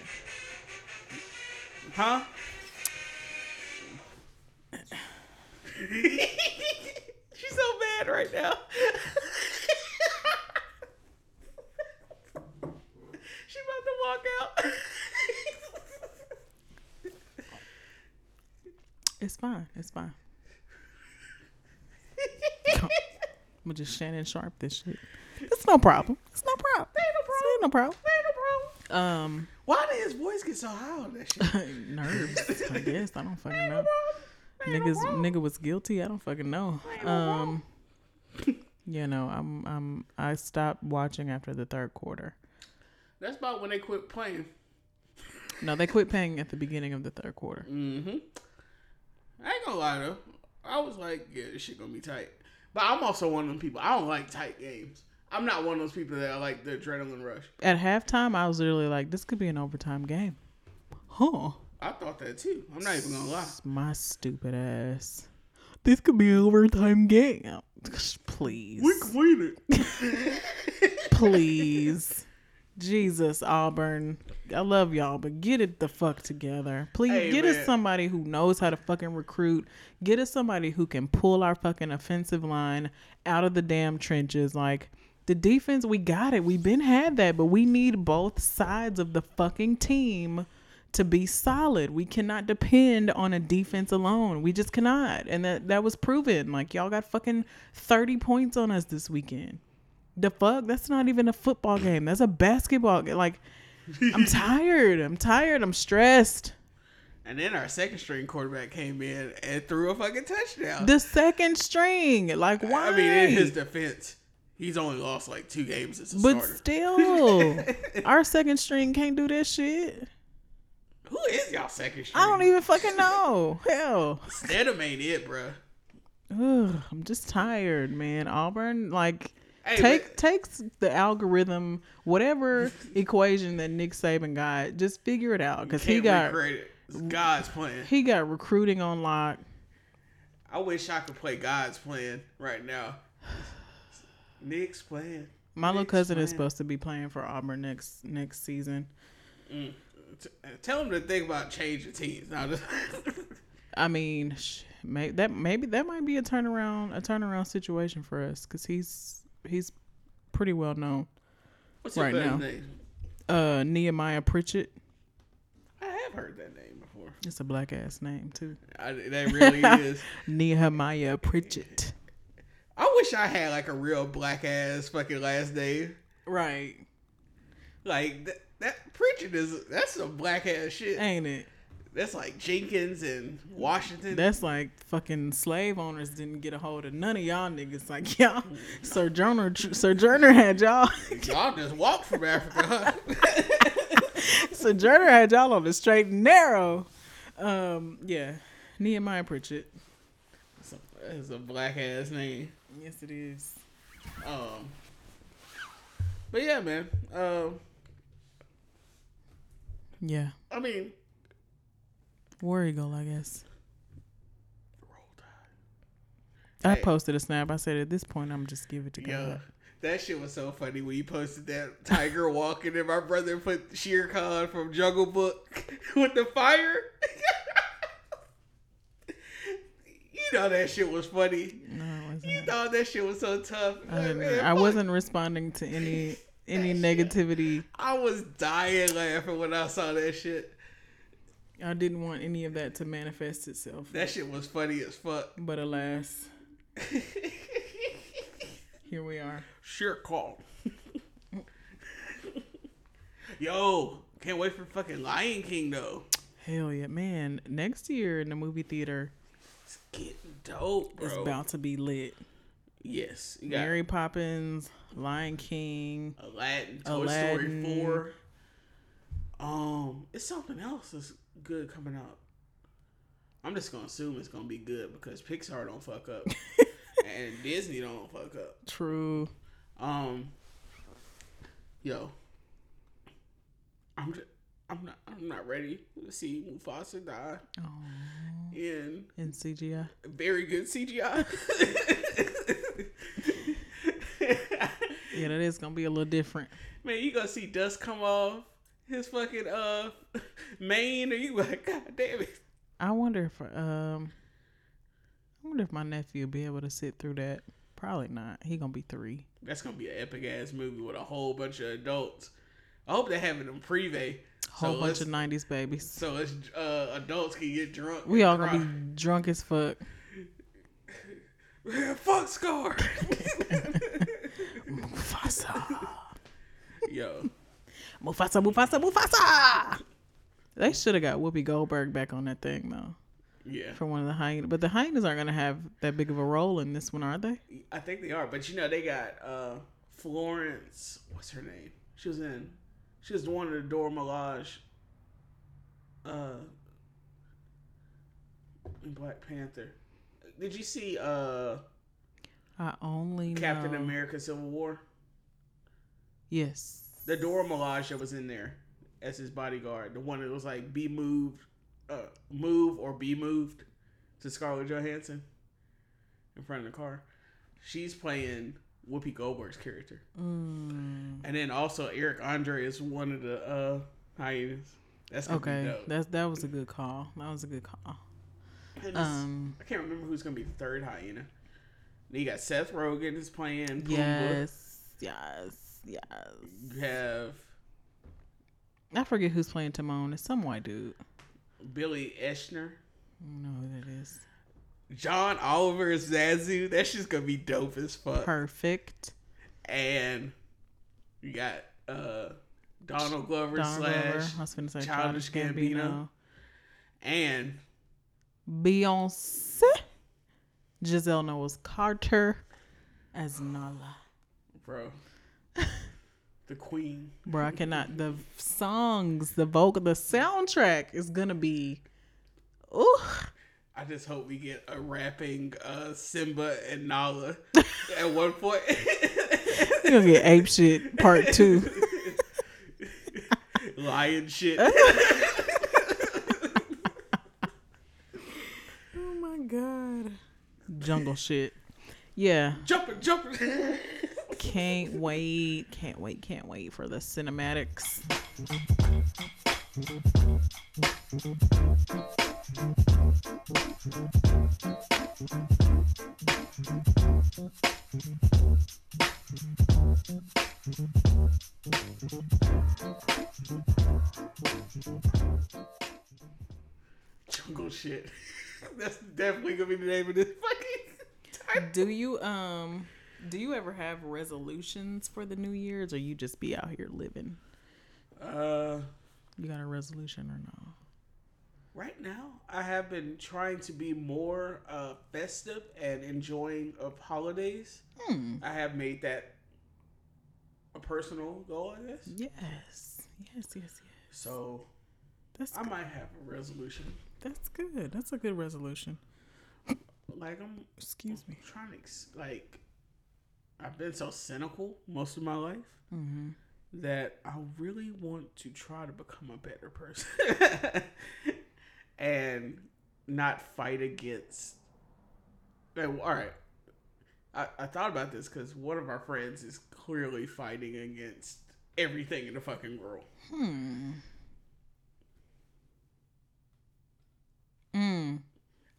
[SPEAKER 2] Huh? [LAUGHS] She's so mad right now. [LAUGHS] she about to walk out.
[SPEAKER 1] It's fine. It's fine. I'm just Shannon Sharpe this shit. It's no problem. It's no problem. Ain't no problem.
[SPEAKER 2] Ain't no problem.
[SPEAKER 1] Um,
[SPEAKER 2] Why did his voice get so high on that shit? [LAUGHS]
[SPEAKER 1] nerves. I guess I don't fucking know. Niggas, nigga was guilty. I don't fucking know. Um, you know, I'm, I'm, I stopped watching after the third quarter.
[SPEAKER 2] That's about when they quit playing.
[SPEAKER 1] No, they quit paying at the beginning of the third quarter.
[SPEAKER 2] Mm-hmm. I ain't gonna lie though. I was like, yeah, this shit gonna be tight. But I'm also one of them people. I don't like tight games. I'm not one of those people that I like the adrenaline rush.
[SPEAKER 1] At halftime, I was literally like, "This could be an overtime game." Huh?
[SPEAKER 2] I thought that too. I'm not even gonna lie.
[SPEAKER 1] My stupid ass. This could be an overtime game. Please.
[SPEAKER 2] We clean it. [LAUGHS]
[SPEAKER 1] Please. Jesus, Auburn. I love y'all, but get it the fuck together. Please
[SPEAKER 2] Hey,
[SPEAKER 1] get
[SPEAKER 2] man.
[SPEAKER 1] us somebody who knows how to fucking recruit. Get us somebody who can pull our fucking offensive line out of the damn trenches. Like the defense, we got it. We've been had that, but we need both sides of the fucking team to be solid. We cannot depend on a defense alone. We just cannot. And that that was proven. Like y'all got fucking 30 points on us this weekend. The fuck? That's not even a football game. That's a basketball game. Like I'm [LAUGHS] tired. I'm tired. I'm stressed.
[SPEAKER 2] And then our second string quarterback came in and threw a fucking touchdown.
[SPEAKER 1] The second string. Like why?
[SPEAKER 2] I mean, in his defense, he's only lost like two games as a
[SPEAKER 1] but
[SPEAKER 2] starter.
[SPEAKER 1] still, [LAUGHS] our second string can't do that shit.
[SPEAKER 2] Who is y'all second string?
[SPEAKER 1] I don't even fucking know. Hell.
[SPEAKER 2] Stidham ain't it, bruh.
[SPEAKER 1] Ugh, I'm just tired, man. Auburn, like,
[SPEAKER 2] Hey,
[SPEAKER 1] take
[SPEAKER 2] but-
[SPEAKER 1] takes the algorithm, whatever equation that Nick Saban got, just figure it out because he got
[SPEAKER 2] it. God's plan.
[SPEAKER 1] he got recruiting on lock.
[SPEAKER 2] I wish I could play God's plan right now. Nick's plan.
[SPEAKER 1] My little cousin is supposed to be playing for Auburn next next season. Mm.
[SPEAKER 2] T- Tell him to think about changing teams. Now, just [LAUGHS]
[SPEAKER 1] I mean, sh- may, that maybe that might be a turnaround a turnaround situation for us because he's he's pretty well known.
[SPEAKER 2] what's
[SPEAKER 1] Right now.
[SPEAKER 2] name?
[SPEAKER 1] Uh, Nehemiah Pritchett.
[SPEAKER 2] I have heard that name before.
[SPEAKER 1] It's a black ass name too.
[SPEAKER 2] I, that really is. [LAUGHS]
[SPEAKER 1] Nehemiah Pritchett.
[SPEAKER 2] I wish I had like a real black ass fucking last name.
[SPEAKER 1] Right.
[SPEAKER 2] Like that, that Pritchett is that's some black ass shit.
[SPEAKER 1] Ain't it?
[SPEAKER 2] That's like Jenkins and Washington.
[SPEAKER 1] That's like fucking slave owners didn't get a hold of none of y'all niggas. [LAUGHS] Like y'all, Sojourner, Sojourner had y'all, [LAUGHS]
[SPEAKER 2] Y'all just walked from Africa. Huh? [LAUGHS]
[SPEAKER 1] Sojourner had y'all on the straight and narrow. Um, yeah, Nehemiah Pritchett.
[SPEAKER 2] That's a black ass name.
[SPEAKER 1] Yes, it is.
[SPEAKER 2] Um, but yeah, man. Um,
[SPEAKER 1] Yeah,
[SPEAKER 2] I mean,
[SPEAKER 1] War Eagle, I guess.
[SPEAKER 2] roll tide.
[SPEAKER 1] I
[SPEAKER 2] Hey.
[SPEAKER 1] posted a snap. I said at this point, I'm just give it to God.
[SPEAKER 2] Yeah. That shit was so funny when you posted that tiger [LAUGHS] walking and my brother put Shere Khan from Jungle Book [LAUGHS] with the fire. [LAUGHS] you know that shit was funny.
[SPEAKER 1] No, it wasn't.
[SPEAKER 2] You thought that shit was so tough.
[SPEAKER 1] I,
[SPEAKER 2] Like, man,
[SPEAKER 1] I wasn't responding to any any
[SPEAKER 2] That shit.
[SPEAKER 1] negativity.
[SPEAKER 2] I was dying laughing when I saw that shit.
[SPEAKER 1] I didn't want any of that to manifest itself.
[SPEAKER 2] That shit was funny as fuck.
[SPEAKER 1] But alas, [LAUGHS] here we are.
[SPEAKER 2] Sure call. Yo, can't wait for fucking Lion King though.
[SPEAKER 1] Hell yeah, man! Next year in the movie theater,
[SPEAKER 2] It's getting dope, bro.
[SPEAKER 1] it's about to be lit.
[SPEAKER 2] yes, you got
[SPEAKER 1] Mary Poppins, Lion King.
[SPEAKER 2] Aladdin, Toy
[SPEAKER 1] Aladdin.
[SPEAKER 2] Story four. Um, it's something else that's good coming out. I'm just gonna assume it's gonna be good because Pixar don't fuck up [LAUGHS] and Disney don't fuck up.
[SPEAKER 1] True.
[SPEAKER 2] Um, yo, I'm just, I'm not I'm not ready to see Mufasa die
[SPEAKER 1] Oh,
[SPEAKER 2] in
[SPEAKER 1] in CGI.
[SPEAKER 2] very good CGI. [LAUGHS] [LAUGHS]
[SPEAKER 1] Yeah, that is gonna be a little different.
[SPEAKER 2] Man, you gonna see dust come off his fucking uh mane, and you like, God damn it.
[SPEAKER 1] I wonder if um, I wonder if my nephew will be able to sit through that. Probably not. He gonna be three.
[SPEAKER 2] That's gonna be an epic ass movie with a whole bunch of adults. I hope they're having them preview.
[SPEAKER 1] Whole
[SPEAKER 2] so
[SPEAKER 1] bunch of '90s babies.
[SPEAKER 2] So it's uh, adults can get drunk.
[SPEAKER 1] We all gonna be drunk as fuck.
[SPEAKER 2] Fuck Scar. [LAUGHS]
[SPEAKER 1] Mufasa.
[SPEAKER 2] Yo,
[SPEAKER 1] Mufasa, Mufasa, Mufasa. They should have got Whoopi Goldberg back on that thing though,
[SPEAKER 2] yeah,
[SPEAKER 1] for one of the hyenas. But the hyenas aren't gonna have that big of a role in this one, are they?
[SPEAKER 2] I think they are. But you know they got uh Florence. What's her name? She was in. She was the one of the Dora Milaje. Uh, in Black Panther. Did you see uh
[SPEAKER 1] I only
[SPEAKER 2] Captain
[SPEAKER 1] know.
[SPEAKER 2] America: Civil War?
[SPEAKER 1] Yes.
[SPEAKER 2] The Dora Milaje that was in there as his bodyguard, the one that was like be moved, uh, move or be moved to Scarlett Johansson in front of the car. She's playing Whoopi Goldberg's character,
[SPEAKER 1] Mm.
[SPEAKER 2] and then also Eric Andre is one of the uh, hyenas. That's
[SPEAKER 1] Okay, that's that was a good call. That was a good call. Um,
[SPEAKER 2] I can't remember who's gonna be the third hyena. Then you got Seth Rogen is playing Pumbaa.
[SPEAKER 1] yes, yes, yes.
[SPEAKER 2] You have
[SPEAKER 1] I forget who's playing Timon. It's some white dude.
[SPEAKER 2] Billy Eichner.
[SPEAKER 1] I don't know who that is.
[SPEAKER 2] John Oliver is Zazu. That's just gonna be dope as fuck.
[SPEAKER 1] Perfect.
[SPEAKER 2] And you got uh Donald Glover
[SPEAKER 1] Donald Glover.
[SPEAKER 2] slash
[SPEAKER 1] I was gonna say
[SPEAKER 2] Childish
[SPEAKER 1] Childish
[SPEAKER 2] Gambino.
[SPEAKER 1] Gambino.
[SPEAKER 2] and
[SPEAKER 1] Beyonce. Giselle Knowles Carter as Nala.
[SPEAKER 2] bro. The Queen.
[SPEAKER 1] Bro, I cannot. The songs, the vocal, the soundtrack is gonna be. Ooh,
[SPEAKER 2] I just hope we get a rapping uh Simba and Nala [LAUGHS] at one point.
[SPEAKER 1] you gonna get ape shit part two. [LAUGHS]
[SPEAKER 2] Lion shit. [LAUGHS]
[SPEAKER 1] Oh my god. Jungle shit. Yeah.
[SPEAKER 2] jumping, jumping.
[SPEAKER 1] Can't wait. Can't wait. Can't wait for the cinematics.
[SPEAKER 2] Jungle shit. [LAUGHS] That's definitely gonna be the name of this fucking.
[SPEAKER 1] Do you um do you ever have resolutions for the New Year's or you just be out here living?
[SPEAKER 2] Uh,
[SPEAKER 1] You got a resolution or no?
[SPEAKER 2] right now I have been trying to be more uh festive and enjoying of holidays.
[SPEAKER 1] Hmm.
[SPEAKER 2] I have made that a personal goal, I guess.
[SPEAKER 1] Yes. Yes, yes, yes.
[SPEAKER 2] So
[SPEAKER 1] That's
[SPEAKER 2] I
[SPEAKER 1] good.
[SPEAKER 2] might have a resolution.
[SPEAKER 1] that's good. That's a good resolution.
[SPEAKER 2] Like I'm
[SPEAKER 1] Excuse me.
[SPEAKER 2] trying to like I've been so cynical most of my life
[SPEAKER 1] Mm-hmm.
[SPEAKER 2] that I really want to try to become a better person [LAUGHS] and not fight against. Like, all right, I, I thought about this because one of our friends is clearly fighting against everything in the fucking world.
[SPEAKER 1] Hmm. Mm.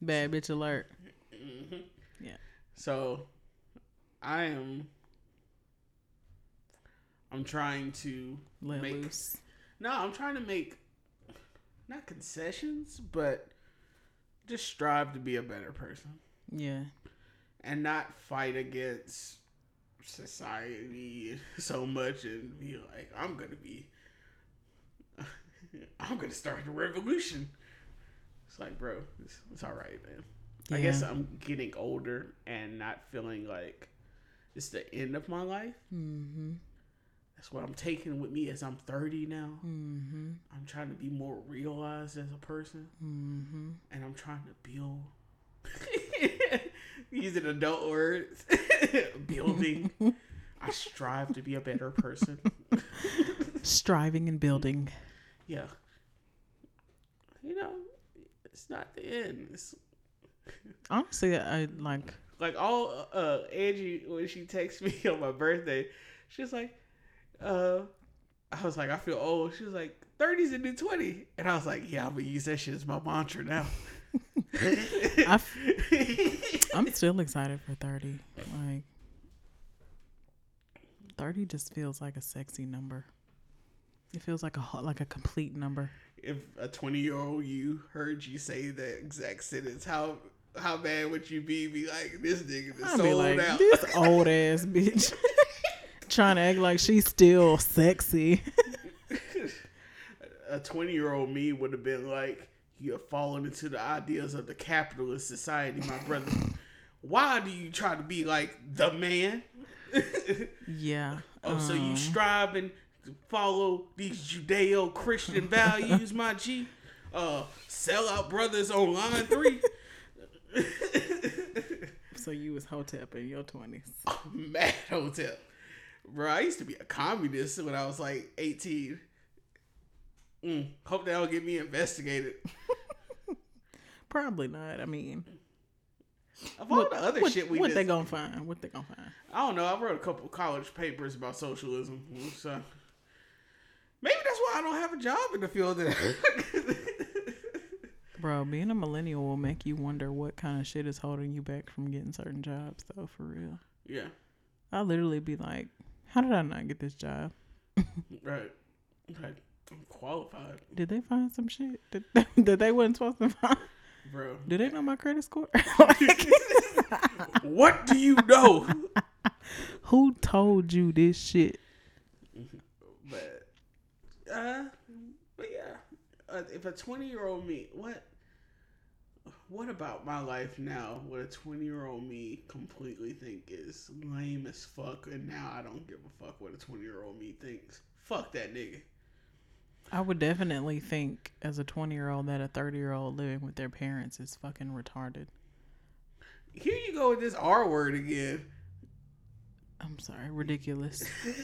[SPEAKER 1] Bad bitch alert.
[SPEAKER 2] hmm
[SPEAKER 1] Yeah.
[SPEAKER 2] So, I am. I'm trying to
[SPEAKER 1] Let
[SPEAKER 2] Make-
[SPEAKER 1] loose.
[SPEAKER 2] No, I'm trying to make not concessions, but just strive to be a better person
[SPEAKER 1] Yeah.
[SPEAKER 2] and not fight against society so much and be like, I'm gonna be, [LAUGHS] I'm gonna start a revolution. It's like, bro, it's, it's all right, man. Yeah. I guess I'm getting older and not feeling like it's the end of my life.
[SPEAKER 1] Mm-hmm.
[SPEAKER 2] That's what I'm taking with me as I'm 30 now.
[SPEAKER 1] Mm-hmm.
[SPEAKER 2] I'm trying to be more realized as a person,
[SPEAKER 1] Mm-hmm.
[SPEAKER 2] and I'm trying to build. [LAUGHS] Using adult words, [LAUGHS] building. [LAUGHS] I strive to be a better person.
[SPEAKER 1] Striving and building.
[SPEAKER 2] Yeah. You know, it's not the end. It's
[SPEAKER 1] Honestly, I like.
[SPEAKER 2] Like all uh Angie when she texts me [LAUGHS] on my birthday, she's like, uh, I was like, I feel old. She was like, 30's a new 20. And I was like, yeah, I'm gonna use that shit as my mantra now. [LAUGHS]
[SPEAKER 1] I f- I'm still excited for thirty. Like, thirty just feels like a sexy number. It feels like a like a complete number.
[SPEAKER 2] if a 20 year old you heard you say the exact sentence, how how bad would you be? Be like, this nigga is sold
[SPEAKER 1] like,
[SPEAKER 2] out.
[SPEAKER 1] this old [LAUGHS] ass bitch [LAUGHS] trying to act like she's still sexy.
[SPEAKER 2] a 20 year old me would have been like, you have fallen into the ideas of the capitalist society, my brother. Why do you try to be like the man? [LAUGHS]
[SPEAKER 1] Yeah.
[SPEAKER 2] Oh, so you
[SPEAKER 1] um,
[SPEAKER 2] striving to follow these Judeo Christian values, my G? Uh, sell out brothers on line three. [LAUGHS]
[SPEAKER 1] So you was Hotep in your twenties. [LAUGHS]
[SPEAKER 2] Mad Hotep. Bro, I used to be a communist when I was like 18. Mm, hope don't get me investigated. [LAUGHS]
[SPEAKER 1] Probably not. I mean,
[SPEAKER 2] Of all
[SPEAKER 1] what,
[SPEAKER 2] the other
[SPEAKER 1] what,
[SPEAKER 2] shit we
[SPEAKER 1] what they gonna find? What they gonna find?
[SPEAKER 2] I don't know. I wrote a couple college papers about socialism. So maybe that's why I don't have a job in the field.
[SPEAKER 1] Bro, being a millennial will make you wonder what kind of shit is holding you back from getting certain jobs, though, for real.
[SPEAKER 2] yeah,
[SPEAKER 1] I literally be like, how did I not get this job? [LAUGHS]
[SPEAKER 2] right. Right. I'm qualified,
[SPEAKER 1] Did they find some shit that, [LAUGHS] that they wasn't supposed to find?
[SPEAKER 2] bro.
[SPEAKER 1] Do they know my credit score? [LAUGHS]
[SPEAKER 2] what do you know?
[SPEAKER 1] Who told you this shit?
[SPEAKER 2] But, uh, if a twenty-year-old me, what, what about my life now? What a twenty-year-old me completely think is lame as fuck, and now I don't give a fuck what a twenty-year-old me thinks. Fuck that nigga.
[SPEAKER 1] I would definitely think as a 20 year old that a 30 year old living with their parents is fucking retarded.
[SPEAKER 2] Here you go with this R word again.
[SPEAKER 1] I'm sorry, ridiculous. [LAUGHS]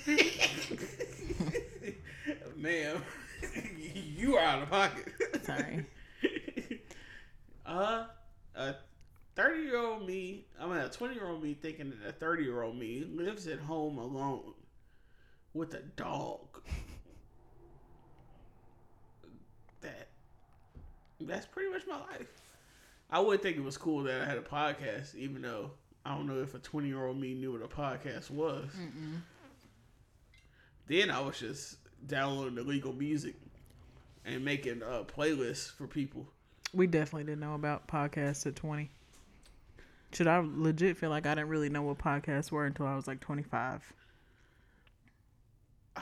[SPEAKER 2] Ma'am, [LAUGHS] you are out of pocket.
[SPEAKER 1] Sorry. [LAUGHS]
[SPEAKER 2] uh, a 30 year old me, I mean, a 20 year old me thinking that a 30 year old me lives at home alone with a dog. That, that's pretty much my life. I would think it was cool that I had a podcast, even though I don't know if a 20 year old me knew what a podcast was. Then I was just downloading illegal music and making uh, playlists for people.
[SPEAKER 1] We definitely didn't know about podcasts at 20. Should I legit feel like I didn't really know what podcasts were until I was like 25?
[SPEAKER 2] Uh,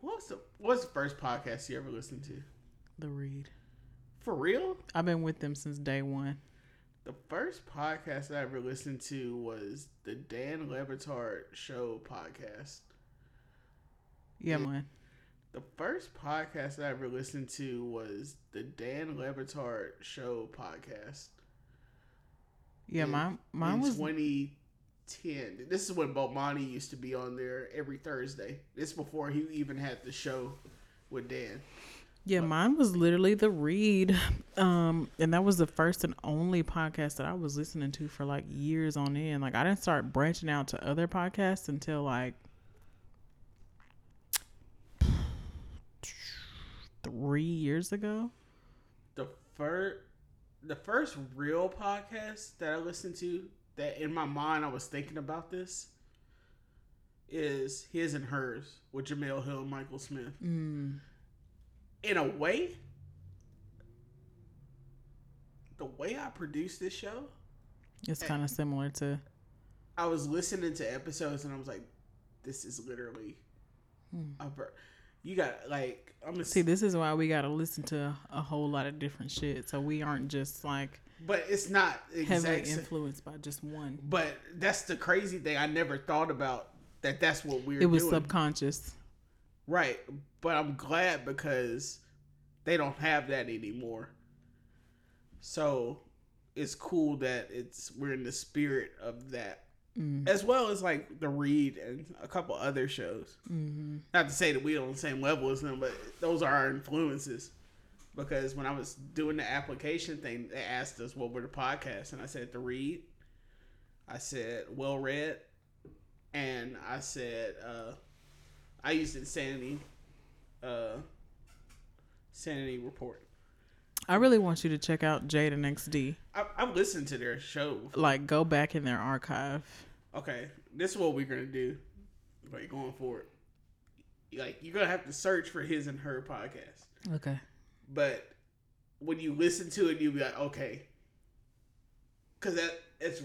[SPEAKER 2] what's the what's the first podcast you ever listened to?
[SPEAKER 1] The Read.
[SPEAKER 2] For real?
[SPEAKER 1] I've been with them since day one.
[SPEAKER 2] The first podcast I ever listened to was the Dan Le Batard Show podcast.
[SPEAKER 1] Yeah, man.
[SPEAKER 2] The first podcast I ever listened to was the Dan Le Batard Show podcast.
[SPEAKER 1] Yeah,
[SPEAKER 2] in-
[SPEAKER 1] mine, mine
[SPEAKER 2] in
[SPEAKER 1] was
[SPEAKER 2] 2010. This is when Bomani used to be on there every Thursday. This before he even had the show with Dan.
[SPEAKER 1] Yeah, mine was literally the read. Um, and that was the first and only podcast that I was listening to for like years on end. Like I didn't start branching out to other podcasts until like three years ago.
[SPEAKER 2] The first the first real podcast that I listened to that in my mind I was thinking about this is his and hers with Jemele Hill and Michael Smith.
[SPEAKER 1] Mm.
[SPEAKER 2] In a way, the way I produced this show,
[SPEAKER 1] It's kind of similar to
[SPEAKER 2] I was listening to episodes and I was like, this is literally a bur- you got like I'm gonna
[SPEAKER 1] see. This is why we got to listen to a whole lot of different shit, so we aren't just like
[SPEAKER 2] but it's not
[SPEAKER 1] heavily influenced by just one.
[SPEAKER 2] But that's the crazy thing. I never thought about that. That's what we're.
[SPEAKER 1] It was
[SPEAKER 2] doing.
[SPEAKER 1] subconscious.
[SPEAKER 2] right. But I'm glad because they don't have that anymore. So it's cool that it's we're in the spirit of that,
[SPEAKER 1] Mm.
[SPEAKER 2] as well as like the Read and a couple other shows.
[SPEAKER 1] hmm
[SPEAKER 2] Not to say that we are on the same level as them, but those are our influences. Because when I was doing the application thing, they asked us what were the podcasts, and I said the read. I said well read, and I said uh, I used Insanity, uh, Sanity Report.
[SPEAKER 1] I really want you to check out Jade and XD.
[SPEAKER 2] I, I've listened to their show.
[SPEAKER 1] Like, go back in their archive.
[SPEAKER 2] Okay, this is what we're gonna do. Like going forward, like you're gonna have to search for his and her podcast.
[SPEAKER 1] Okay.
[SPEAKER 2] but when you listen to it, you'll be like, okay, because that it's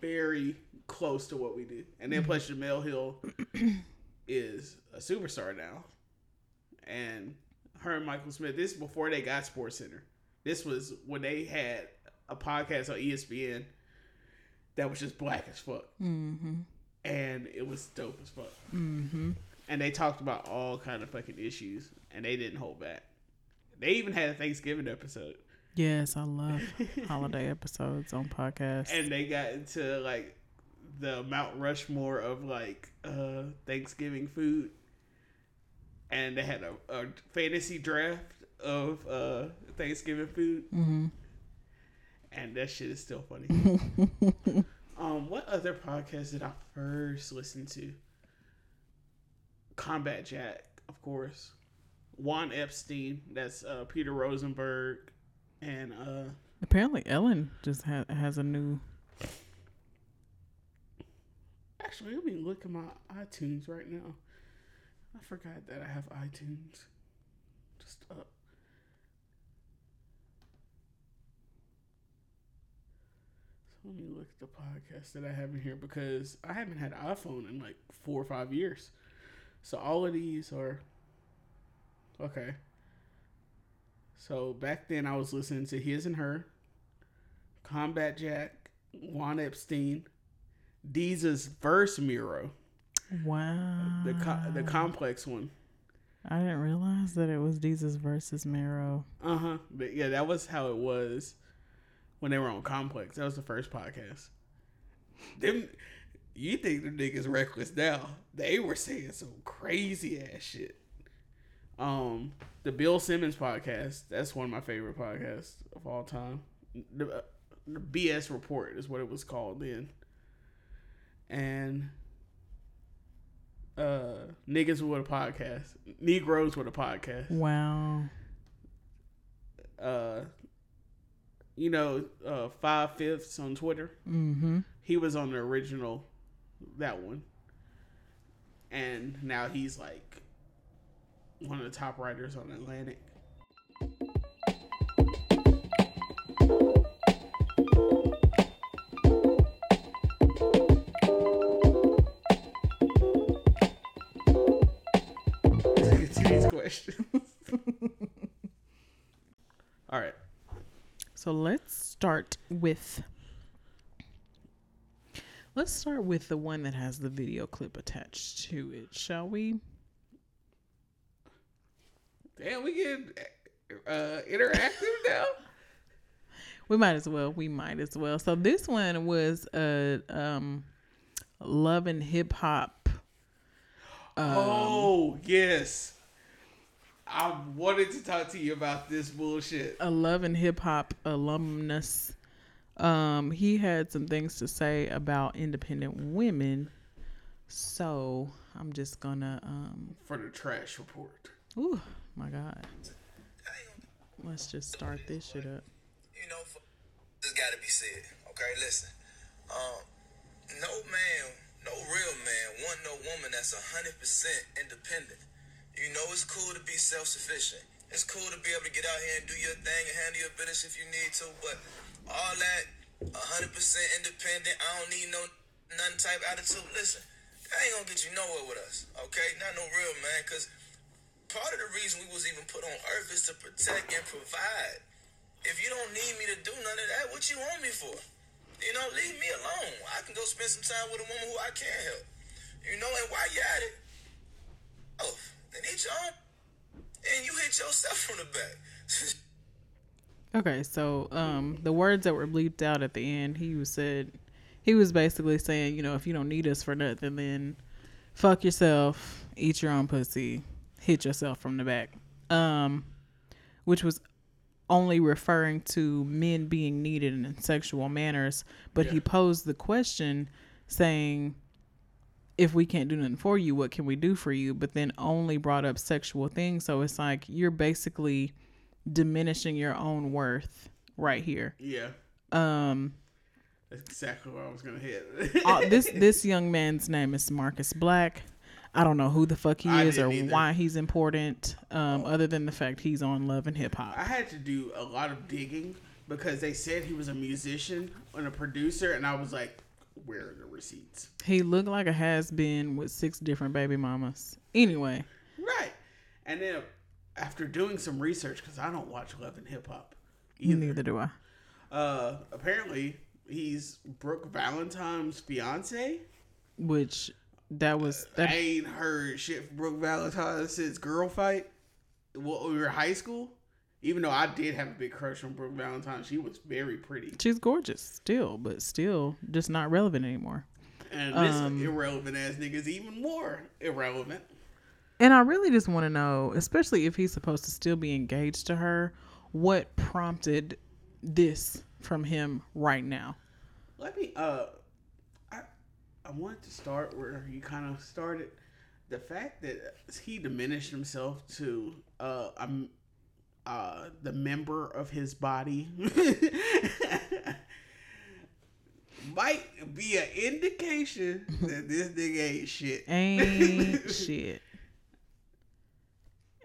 [SPEAKER 2] very close to what we do. And then mm-hmm. plus Jemele Hill [CLEARS THROAT] is a superstar now, and her and Michael Smith. This is before they got Sports Center. This was when they had a podcast on ESPN that was just black as fuck,
[SPEAKER 1] Mm-hmm.
[SPEAKER 2] and it was dope as fuck.
[SPEAKER 1] Mm-hmm.
[SPEAKER 2] And they talked about all kind of fucking issues, and they didn't hold back. They even had a Thanksgiving episode.
[SPEAKER 1] Yes, I love holiday [LAUGHS] episodes on podcasts.
[SPEAKER 2] and they got into like the Mount Rushmore of like uh Thanksgiving food, and they had a, a fantasy draft of uh Thanksgiving food,
[SPEAKER 1] Mm-hmm.
[SPEAKER 2] And that shit is still funny. [LAUGHS] um, what other podcast did I first listen to? Combat Jack, of course. Juan Epstein, that's uh, Peter Rosenberg, and uh,
[SPEAKER 1] Apparently, Ellen just ha- has a new.
[SPEAKER 2] actually, let me look at my iTunes right now. I forgot that I have iTunes. Just up. Let me look at the podcast that I have in here because I haven't had an iPhone in like four or five years. So all of these are okay. So back then I was listening to His and Her, Combat Jack, Juan Epstein, Desus Verse Mero,
[SPEAKER 1] Wow.
[SPEAKER 2] the co- the complex one.
[SPEAKER 1] I didn't realize that it was Desus versus Mero.
[SPEAKER 2] Uh huh. But yeah, that was how it was when they were on Complex. That was the first podcast. Them, you think the niggas reckless now? They were saying some crazy ass shit. Um, the Bill Simmons podcast. That's one of my favorite podcasts of all time. The, uh, the BS Report is what it was called then. And uh, niggas with a podcast, Negroes with a podcast
[SPEAKER 1] Wow.
[SPEAKER 2] uh you know uh five fifths on twitter.
[SPEAKER 1] Mm-hmm.
[SPEAKER 2] he was on the original that one. And now he's like one of the top writers on atlantic. Let's [LAUGHS] get to these questions all right
[SPEAKER 1] So let's start with. Let's start with the one that has the video clip attached to it, shall we?
[SPEAKER 2] Damn, we get uh, interactive now. [LAUGHS]
[SPEAKER 1] We might as well. We might as well. So this one was a um, love and hip hop.
[SPEAKER 2] oh yes, I wanted to talk to you about this bullshit.
[SPEAKER 1] a love and hip hop alumnus. Um, he had some things to say about independent women. So I'm just gonna um
[SPEAKER 2] For the trash report.
[SPEAKER 1] ooh my god. Let's just start this shit up.
[SPEAKER 3] you know, f- this got to be said. Okay, listen. Um, no man, no real man want no woman that's hundred percent independent. You know, it's cool to be self-sufficient. It's cool to be able to get out here and do your thing and handle your business if you need to. But all that hundred percent independent, I don't need no nothing type attitude. Listen, that ain't gonna get you nowhere with us. Okay, not no real man, cause part of the reason we was even put on earth is to protect and provide. If you don't need me to do none of that, what you want me for? You know, leave me alone. I can go spend some time with a woman who I can help. You know, and while you're at it, oh, hit your own, and you hit yourself from the back. [LAUGHS]
[SPEAKER 1] Okay, so um the words that were bleeped out at the end, he was said he was basically saying, you know, if you don't need us for nothing, then fuck yourself, eat your own pussy, hit yourself from the back. Um which was only referring to men being needed in sexual manners, but he posed the question saying if we can't do nothing for you, what can we do for you? But then only brought up sexual things. So it's like you're basically diminishing your own worth right here.
[SPEAKER 2] Yeah,
[SPEAKER 1] Um,
[SPEAKER 2] that's exactly where I was gonna hit.
[SPEAKER 1] uh, this [LAUGHS] this young man's name is Marcus Black. I don't know who the fuck he
[SPEAKER 2] I
[SPEAKER 1] is or
[SPEAKER 2] either.
[SPEAKER 1] why he's important, um, other than the fact he's on Love and Hip Hop.
[SPEAKER 2] I had to do a lot of digging because they said he was a musician and a producer, and I was like, "Where are the receipts?"
[SPEAKER 1] He looked like a has been with six different baby mamas. Anyway,
[SPEAKER 2] Right, and then after doing some research, because I don't watch Love and Hip Hop either.
[SPEAKER 1] neither do I.
[SPEAKER 2] Uh, apparently he's Brooke Valentine's fiance.
[SPEAKER 1] Which that was that I
[SPEAKER 2] ain't heard shit from Brooke Valentine since Girl Fight. Well, we were high school. Even though I did have a big crush on Brooke Valentine, she was very pretty.
[SPEAKER 1] She's gorgeous still, but still just not relevant anymore.
[SPEAKER 2] And this
[SPEAKER 1] Um,
[SPEAKER 2] irrelevant ass nigga is even more irrelevant.
[SPEAKER 1] And I really just want to know, especially if he's supposed to still be engaged to her, what prompted this from him right now?
[SPEAKER 2] Let me uh I I wanted to start where you kind of started. The fact that he diminished himself to uh um uh the member of his body [LAUGHS] might be an indication that this nigga ain't shit.
[SPEAKER 1] Ain't [LAUGHS] shit.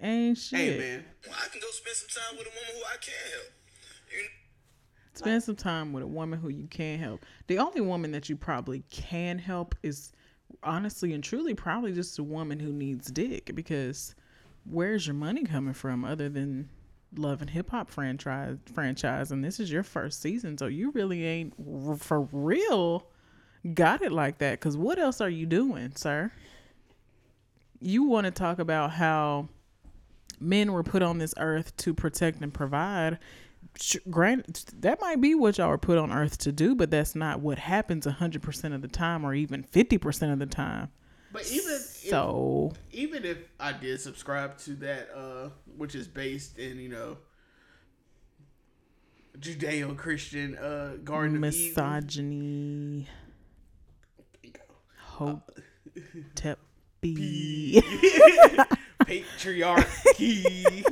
[SPEAKER 1] Ain't shit.
[SPEAKER 2] Hey man,
[SPEAKER 3] Well, I can go spend some time with a woman who I can't help. You
[SPEAKER 1] Spend some time with a woman who you can't help. The only woman that you probably can help is honestly and truly probably just a woman who needs dick because where's your money coming from other than love and hip hop franchise franchise and this is your first season so you really ain't r- for real got it like that cuz what else are you doing sir? You want to talk about how men were put on this earth to protect and provide. Grant that might be what y'all were put on earth to do but that's not what happens 100% of the time or even 50% of the time
[SPEAKER 2] but even if,
[SPEAKER 1] so
[SPEAKER 2] even if I did subscribe to that, uh, which is based in you know Judeo-Christian uh, Garden
[SPEAKER 1] misogyny. Hope. Tep [LAUGHS]
[SPEAKER 2] patriarchy, [LAUGHS]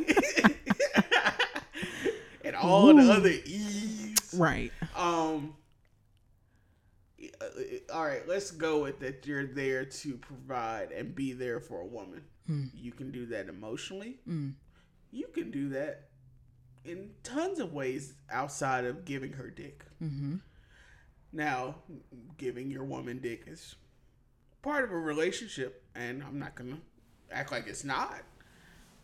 [SPEAKER 2] and all the other E's.
[SPEAKER 1] right.
[SPEAKER 2] Um. Uh, All right, let's go with that. You're there to provide and be there for a woman. You can do that emotionally. You can do that in tons of ways outside of giving her dick.
[SPEAKER 1] mm-hmm.
[SPEAKER 2] Now, giving your woman dick is part of a relationship, and I'm not gonna act like it's not.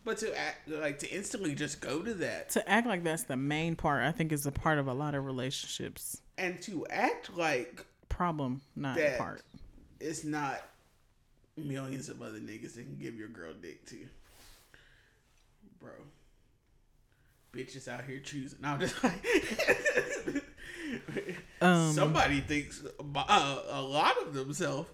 [SPEAKER 2] But to act like to instantly just go to that
[SPEAKER 1] to act like that's the main part i think is a part of a lot of relationships
[SPEAKER 2] and to act like
[SPEAKER 1] problem not
[SPEAKER 2] That-
[SPEAKER 1] part
[SPEAKER 2] it's not millions of other niggas that can give your girl dick to. Bro. Bitches out here choosing. I'm just like [LAUGHS]
[SPEAKER 1] Um,
[SPEAKER 2] somebody thinks uh, a lot of themselves.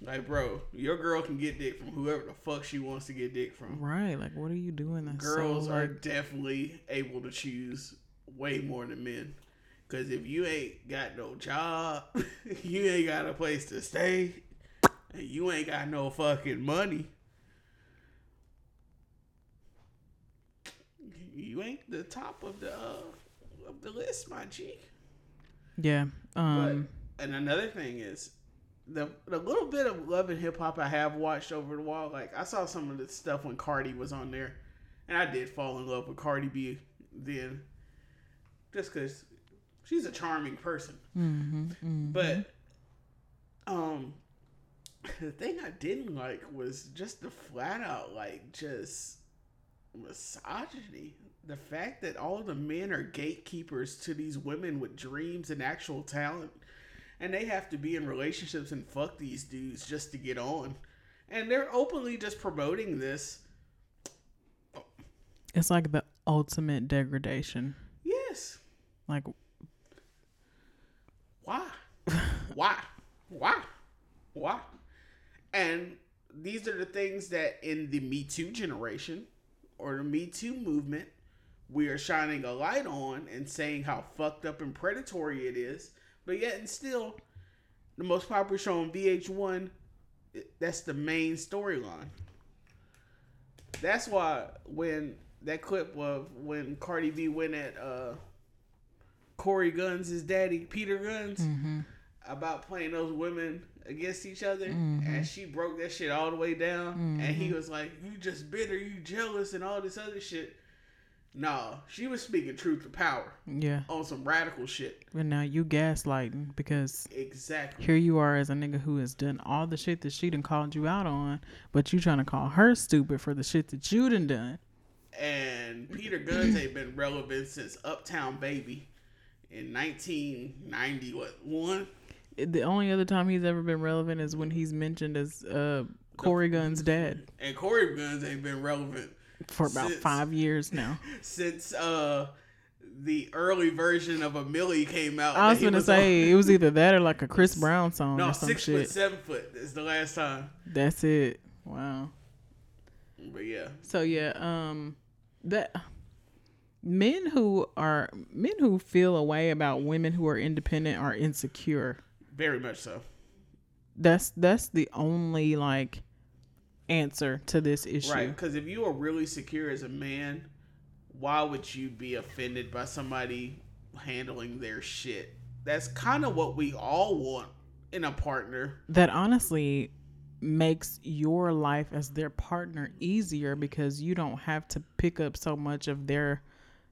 [SPEAKER 2] Like, bro, your girl can get dick from whoever the fuck she wants to get dick from.
[SPEAKER 1] right like what are you doing that's
[SPEAKER 2] Girls
[SPEAKER 1] so,
[SPEAKER 2] are definitely able to choose way more than men. Cause if you ain't got no job, [LAUGHS] you ain't got a place to stay, and you ain't got no fucking money, you ain't the top of the uh, of the list, my G.
[SPEAKER 1] yeah um
[SPEAKER 2] But and another thing is the the little bit of love and hip hop I have watched over the wall. Like I saw some of the stuff when Cardi was on there, and I did fall in love with Cardi B then, just because she's a charming person.
[SPEAKER 1] mhm,
[SPEAKER 2] But um, the thing I didn't like was just the flat out like just misogyny. The fact that all the men are gatekeepers to these women with dreams and actual talent, and they have to be in relationships and fuck these dudes just to get on, and they're openly just promoting this.
[SPEAKER 1] it's like the ultimate degradation
[SPEAKER 2] Yes,
[SPEAKER 1] like
[SPEAKER 2] Why? Why? Why? Why? And these are the things that in the Me Too generation or the Me Too movement, we are shining a light on and saying how fucked up and predatory it is. But yet and still, the most popular show on VH1, that's the main storyline. That's why when that clip of when Cardi B went at uh Corey Gunz, his daddy, Peter Gunz,
[SPEAKER 1] mm-hmm.
[SPEAKER 2] about playing those women against each other, and she broke that shit all the way down, and he was like, "You just bitter, you jealous, and all this other shit." Nah, she was speaking truth to power
[SPEAKER 1] yeah
[SPEAKER 2] on some radical shit.
[SPEAKER 1] and now you gaslighting because
[SPEAKER 2] Exactly.
[SPEAKER 1] here you are as a nigga who has done all the shit that she done called you out on, but you trying to call her stupid for the shit that you done done.
[SPEAKER 2] And Peter Gunz ain't been relevant since Uptown Baby in 1990. What one?
[SPEAKER 1] The only other time he's ever been relevant is when he's mentioned as uh, Corey Gunz's dad
[SPEAKER 2] And Corey Gunz ain't been relevant
[SPEAKER 1] for about
[SPEAKER 2] Since-
[SPEAKER 1] five years now. [LAUGHS]
[SPEAKER 2] since uh the early version of A Milli came out.
[SPEAKER 1] I was gonna
[SPEAKER 2] on.
[SPEAKER 1] say it was either that or like a Chris [LAUGHS] Brown song
[SPEAKER 2] no
[SPEAKER 1] or some
[SPEAKER 2] six
[SPEAKER 1] shit.
[SPEAKER 2] foot, seven foot is the last time.
[SPEAKER 1] That's it. Wow.
[SPEAKER 2] But yeah,
[SPEAKER 1] So yeah, um that men who are men who feel a way about women who are independent are insecure.
[SPEAKER 2] very much so.
[SPEAKER 1] That's that's the only like answer to this issue.
[SPEAKER 2] Right, because if you are really secure as a man, why would you be offended by somebody handling their shit? That's kind of what we all want in a partner.
[SPEAKER 1] That honestly makes your life as their partner easier because you don't have to pick up so much of their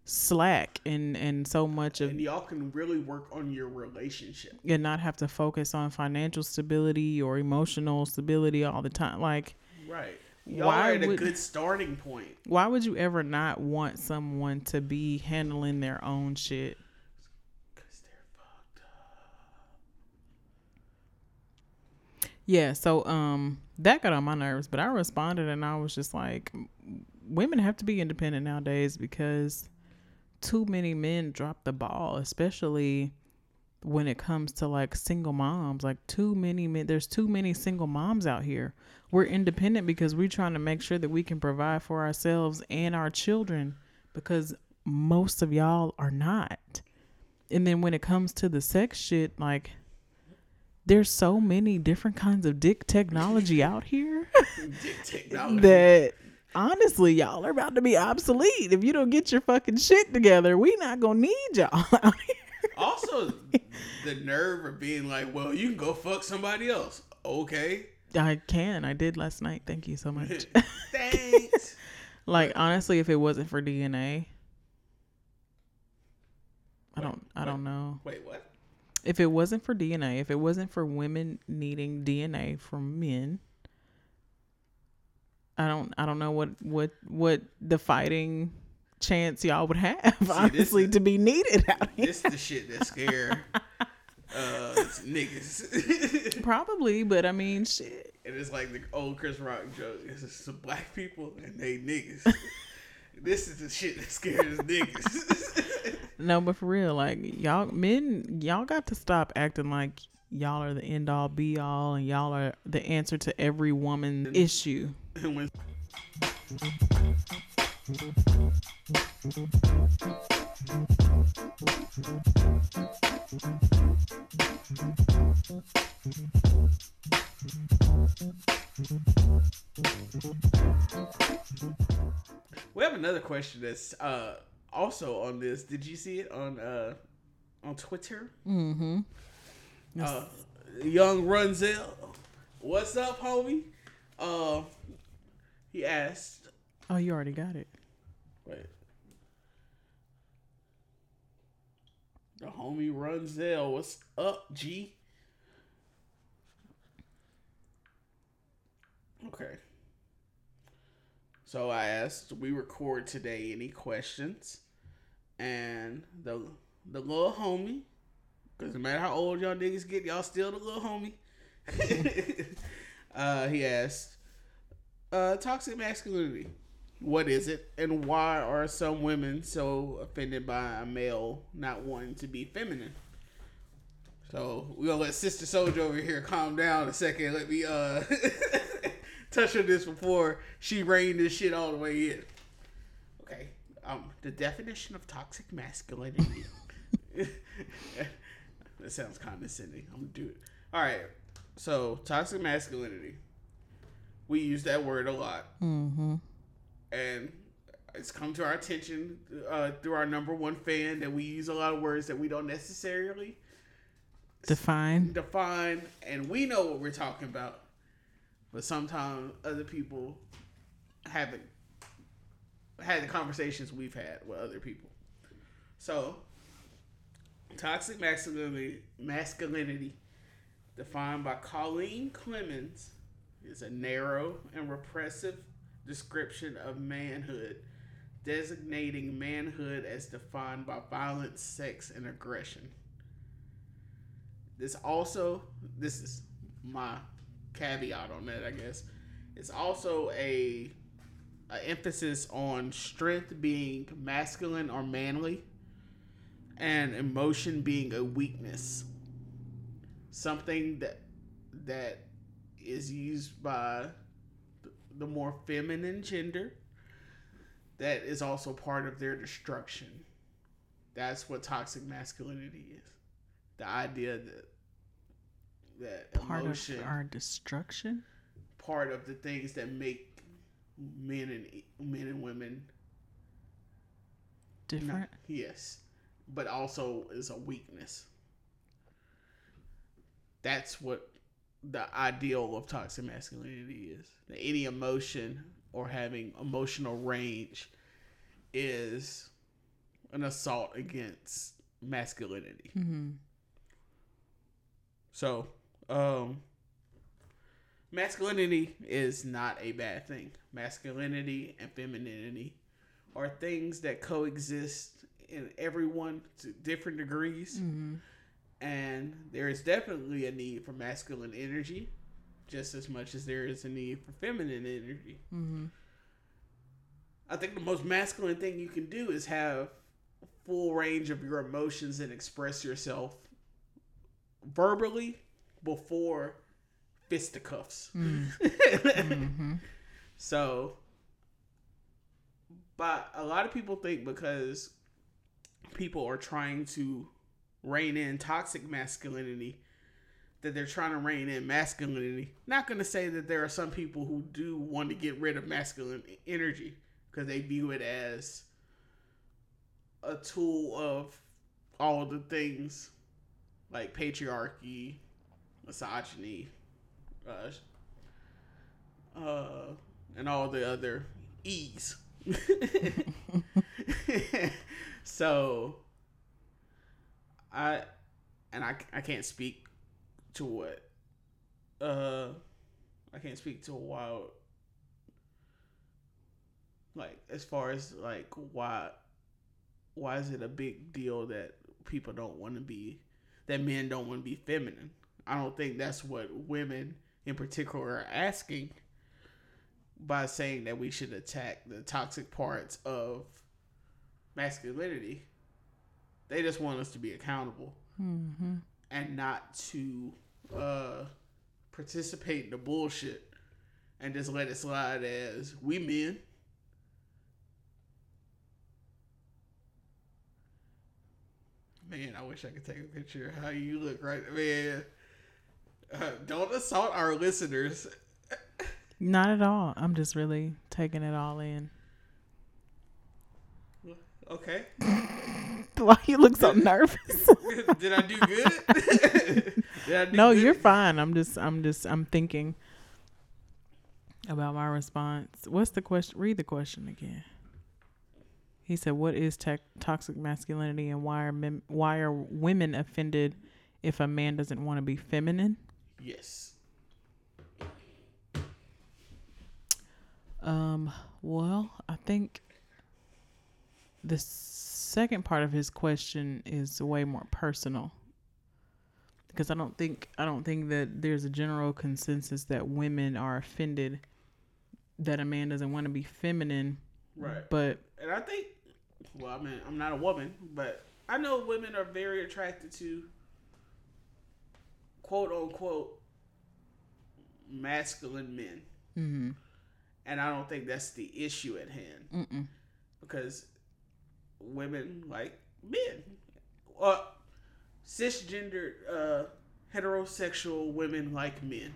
[SPEAKER 1] slack and and so much of
[SPEAKER 2] And y'all can really work on your relationship.
[SPEAKER 1] and not have to focus on financial stability or emotional stability all the time. Like
[SPEAKER 2] Right. Y'all
[SPEAKER 1] Why
[SPEAKER 2] are at a
[SPEAKER 1] would-
[SPEAKER 2] good starting point.
[SPEAKER 1] why would you ever not want someone to be handling their own shit?
[SPEAKER 2] Because they're fucked up.
[SPEAKER 1] Yeah, so um that got on my nerves, but I responded and I was just like women have to be independent nowadays because too many men drop the ball, especially when it comes to like single moms. Like too many men there's too many single moms out here. We're independent because we're trying to make sure that we can provide for ourselves and our children because most of y'all are not. And then when it comes to the sex shit, like there's so many different kinds of dick technology out here [LAUGHS]
[SPEAKER 2] Dick [LAUGHS] technology.
[SPEAKER 1] that honestly y'all are about to be obsolete if you don't get your fucking shit together we not gonna need y'all [LAUGHS] out here
[SPEAKER 2] also, the nerve of being like, well, you can go fuck somebody else. Okay.
[SPEAKER 1] i can i did last night thank you so much [LAUGHS] [LAUGHS]
[SPEAKER 2] Thanks.
[SPEAKER 1] like honestly if it wasn't for dna i don't i don't know
[SPEAKER 2] Wait, what?
[SPEAKER 1] if it wasn't for dna if it wasn't for women needing dna from men i don't i don't know what what what the fighting chance y'all would have [LAUGHS]
[SPEAKER 2] this
[SPEAKER 1] honestly to be needed out here
[SPEAKER 2] This the shit that scare [LAUGHS] uh, niggas. [LAUGHS]
[SPEAKER 1] probably but i mean shit
[SPEAKER 2] and it's like the old Chris Rock joke. It's just some black people and they niggas. this is the shit that scares niggas.
[SPEAKER 1] no but for real like y'all men y'all got to stop acting like y'all are the end all be all and y'all are the answer to every woman issue
[SPEAKER 2] and when we have another question that's uh, also on this. Did you see it on uh, on Twitter?
[SPEAKER 1] mm-hmm
[SPEAKER 2] Uh, young Runzel, what's up, homie? Uh, he asked,
[SPEAKER 1] oh you already got it
[SPEAKER 2] wait, the homie Runzel, what's up, G? Okay. So I asked, we record today. Any questions? And the the little homie, because no matter how old y'all niggas get, y'all still the little homie. [LAUGHS] uh, he asked, uh, toxic masculinity. What is it, and why are some women so offended by a male not wanting to be feminine? So we gonna let Sister Soldier over here calm down a second. Let me uh [LAUGHS] touch on this before she reined this shit all the way in. Okay. Um, the definition of toxic masculinity. [LAUGHS] that sounds condescending. I'm gonna do it. All right. So toxic masculinity. We use that word a lot,
[SPEAKER 1] mm-hmm
[SPEAKER 2] and it's come to our attention uh, through our number one fan that we use a lot of words that we don't necessarily
[SPEAKER 1] define
[SPEAKER 2] define, and we know what we're talking about. But sometimes other people haven't had the conversations we've had with other people. So, toxic masculinity, masculinity defined by Colleen Clemens, is a narrow and repressive description of manhood, designating manhood as defined by violence, sex, and aggression. This also, this is my caveat on that, I guess. It's also a, a emphasis on strength being masculine or manly, and emotion being a weakness. Something that that is used by the more feminine gender that is also part of their destruction. That's what toxic masculinity is. The idea that that
[SPEAKER 1] Part
[SPEAKER 2] emotion
[SPEAKER 1] of our destruction.
[SPEAKER 2] part of the things that make men and men and women not-
[SPEAKER 1] Different.
[SPEAKER 2] yes, but also is a weakness. That's what the ideal of toxic masculinity is. That any emotion or having emotional range is an assault against masculinity.
[SPEAKER 1] Mm-hmm.
[SPEAKER 2] So, um, masculinity is not a bad thing. Masculinity and femininity are things that coexist in everyone to different degrees.
[SPEAKER 1] Mm-hmm.
[SPEAKER 2] And there is definitely a need for masculine energy, just as much as there is a need for feminine energy.
[SPEAKER 1] Mm-hmm.
[SPEAKER 2] I think the most masculine thing you can do is have full range of your emotions and express yourself verbally before fisticuffs. [LAUGHS]
[SPEAKER 1] Mm-hmm.
[SPEAKER 2] So, but a lot of people think because people are trying to rein in toxic masculinity that they're trying to rein in masculinity. Not going to say that there are some people who do want to get rid of masculine energy because they view it as a tool of all the things like patriarchy, misogyny, uh, uh, and all the other E's. [LAUGHS] [LAUGHS] so, I and I I can't speak to what uh I can't speak to why like as far as like why why is it a big deal that people don't want to be that men don't want to be feminine? I don't think that's what women in particular are asking by saying that we should attack the toxic parts of masculinity they just want us to be accountable
[SPEAKER 1] Mm-hmm.
[SPEAKER 2] and not to uh participate in the bullshit and just let it slide as we men Man, I wish I could take a picture of how you look right man. Uh, don't assault our listeners.
[SPEAKER 1] Not at all. I'm just really taking it all in.
[SPEAKER 2] Okay. [LAUGHS] [LAUGHS]
[SPEAKER 1] Why you look so nervous? [LAUGHS]
[SPEAKER 2] Did I do good? [LAUGHS] I do
[SPEAKER 1] no,
[SPEAKER 2] good?
[SPEAKER 1] you're fine. I'm just, I'm just, I'm thinking about my response. What's the question? Read the question again. He said, "What is tech toxic masculinity, and why are men, why are women offended if a man doesn't want to be feminine?"
[SPEAKER 2] Yes.
[SPEAKER 1] Um, well, I think the second part of his question is way more personal. Because I don't think I don't think that there's a general consensus that women are offended that a man doesn't want to be feminine,
[SPEAKER 2] Right.
[SPEAKER 1] but
[SPEAKER 2] And I think, well, I mean, I'm not a woman, but I know women are very attracted to quote unquote masculine men.
[SPEAKER 1] mm
[SPEAKER 2] And I don't think that's the issue at hand
[SPEAKER 1] mm
[SPEAKER 2] because women like men. Uh, cisgendered, uh, heterosexual women like men.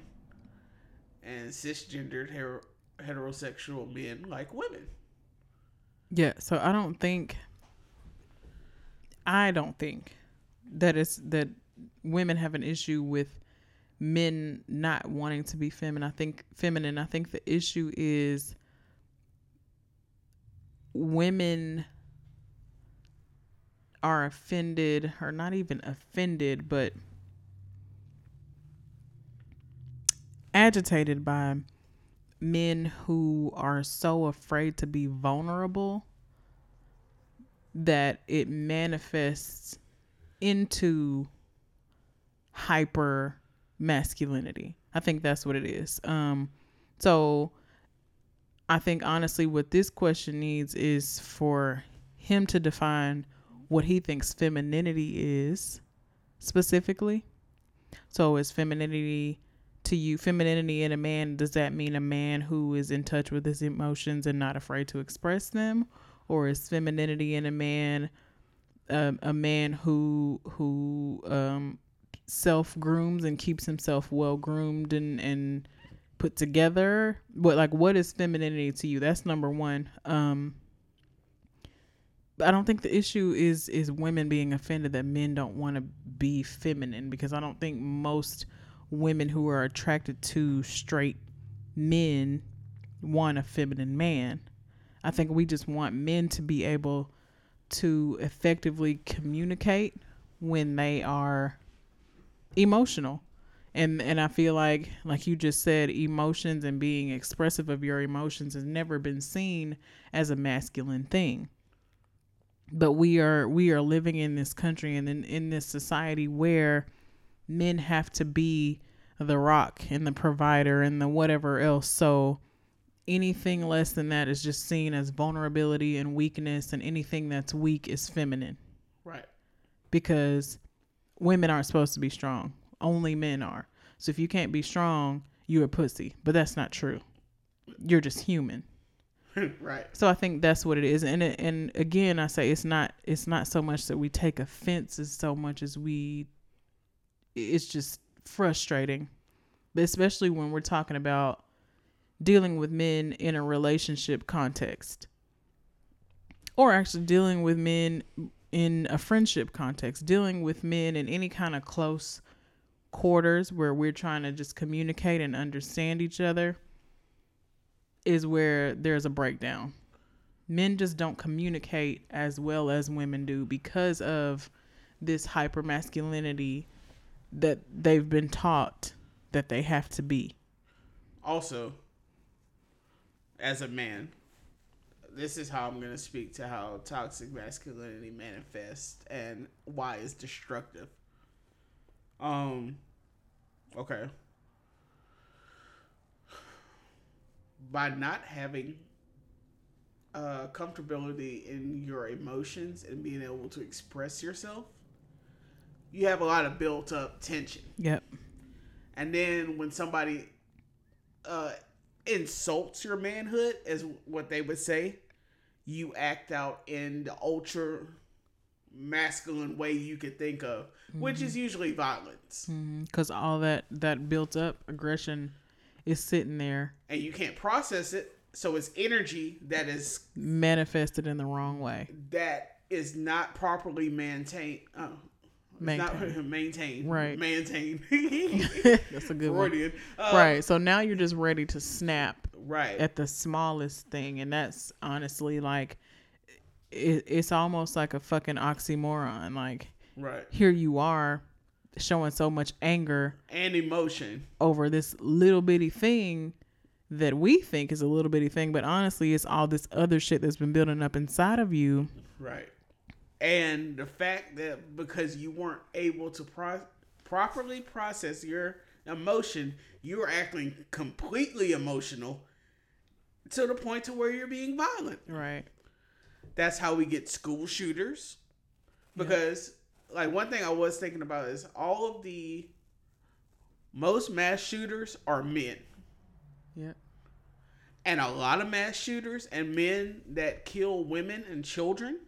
[SPEAKER 2] And cisgendered hero- heterosexual men like women.
[SPEAKER 1] yeah. So I don't think I don't think that it's that women have an issue with men not wanting to be feminine. I think feminine. I think the issue is women are offended or not even offended but agitated by men who are so afraid to be vulnerable that it manifests into hyper masculinity. I think that's what it is. Um so I think honestly what this question needs is for him to define what he thinks femininity is specifically. So is femininity to you femininity in a man does that mean a man who is in touch with his emotions and not afraid to express them? Or is femininity in a man um, a man who who um, self grooms and keeps himself well groomed and and put together? But like what is femininity to you? That's number one. Um I don't think the issue is is women being offended that men don't want to be feminine because I don't think most women who are attracted to straight men want a feminine man. I think we just want men to be able to effectively communicate when they are emotional. And and I feel like like you just said emotions and being expressive of your emotions has never been seen as a masculine thing but we are we are living in this country and in, in this society where men have to be the rock and the provider and the whatever else. So anything less than that is just seen as vulnerability and weakness and anything that's weak is feminine.
[SPEAKER 2] Right.
[SPEAKER 1] because women aren't supposed to be strong. Only men are. So if you can't be strong you're a pussy. But that's not true. You're just human [LAUGHS]
[SPEAKER 2] right.
[SPEAKER 1] so I think that's what it is, and it, and again, I say it's not it's not so much that we take offense as so much as we. It's just frustrating, but especially when we're talking about dealing with men in a relationship context, or actually dealing with men in a friendship context, dealing with men in any kind of close quarters where we're trying to just communicate and understand each other is where there's a breakdown. Men just don't communicate as well as women do because of this hyper masculinity that they've been taught that they have to be.
[SPEAKER 2] Also, as a man, this is how I'm going to speak to how toxic masculinity manifests and why it's destructive. Um, okay. By not having uh, comfortability in your emotions and being able to express yourself, you have a lot of built up tension.
[SPEAKER 1] Yep.
[SPEAKER 2] And then when somebody uh, insults your manhood, is what they would say, you act out in the ultra masculine way you could think of, which is usually violence.
[SPEAKER 1] Because all that that built up aggression is sitting there
[SPEAKER 2] And you can't process it, so it's energy that is
[SPEAKER 1] manifested in the wrong way.
[SPEAKER 2] that is not properly maintained. Uh, it's not
[SPEAKER 1] Maintained. [LAUGHS]
[SPEAKER 2] maintained.
[SPEAKER 1] Right.
[SPEAKER 2] Maintained. [LAUGHS]
[SPEAKER 1] That's a good one.
[SPEAKER 2] Uh,
[SPEAKER 1] Right. So now you're just ready to snap
[SPEAKER 2] Right.
[SPEAKER 1] at the smallest thing and that's honestly like it, it's almost like a fucking oxymoron like
[SPEAKER 2] right.
[SPEAKER 1] here you are showing so much anger
[SPEAKER 2] And emotion.
[SPEAKER 1] over this little bitty thing that we think is a little bitty thing but honestly it's all this other shit that's been building up inside of you
[SPEAKER 2] Right. And the fact that because you weren't able to pro- properly process your emotion, you were acting completely emotional to the point to where you're being violent.
[SPEAKER 1] right
[SPEAKER 2] That's how we get school shooters. Because like one thing I was thinking about is all of the most mass shooters are men.
[SPEAKER 1] Yeah.
[SPEAKER 2] And a lot of mass shooters and men that kill women and children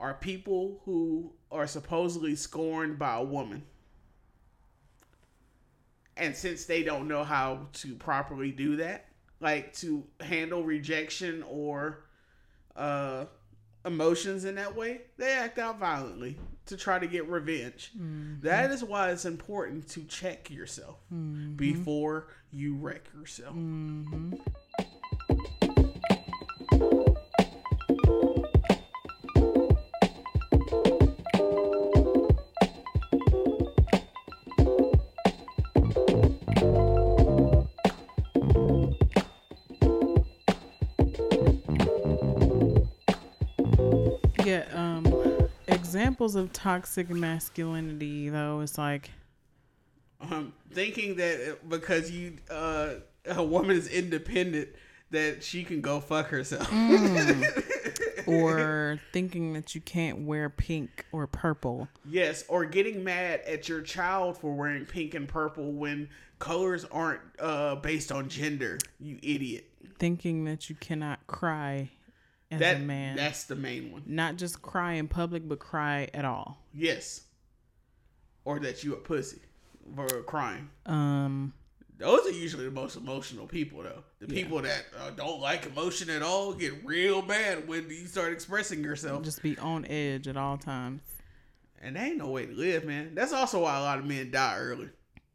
[SPEAKER 2] are people who are supposedly scorned by a woman. And since they don't know how to properly do that, like to handle rejection or uh, emotions in that way, they act out violently to try to get revenge. Mm-hmm. That is why it's important to check yourself mm-hmm. before you wreck yourself.
[SPEAKER 1] yeah examples of toxic masculinity though it's like
[SPEAKER 2] um, thinking that because you uh, a woman is independent that she can go fuck herself. [LAUGHS]
[SPEAKER 1] or thinking that you can't wear pink or purple.
[SPEAKER 2] Yes, or getting mad at your child for wearing pink and purple when colors aren't uh, based on gender. You idiot.
[SPEAKER 1] Thinking that you cannot cry as
[SPEAKER 2] That
[SPEAKER 1] a man.
[SPEAKER 2] that's the main one.
[SPEAKER 1] Not just cry in public, but cry at all.
[SPEAKER 2] Yes. Or that you a pussy for crying.
[SPEAKER 1] Um,
[SPEAKER 2] Those are usually the most emotional people, though. The people that uh, don't like emotion at all get real mad when you start expressing yourself.
[SPEAKER 1] just be on edge at all times.
[SPEAKER 2] And that ain't no way to live, man. That's also why a lot of men die early.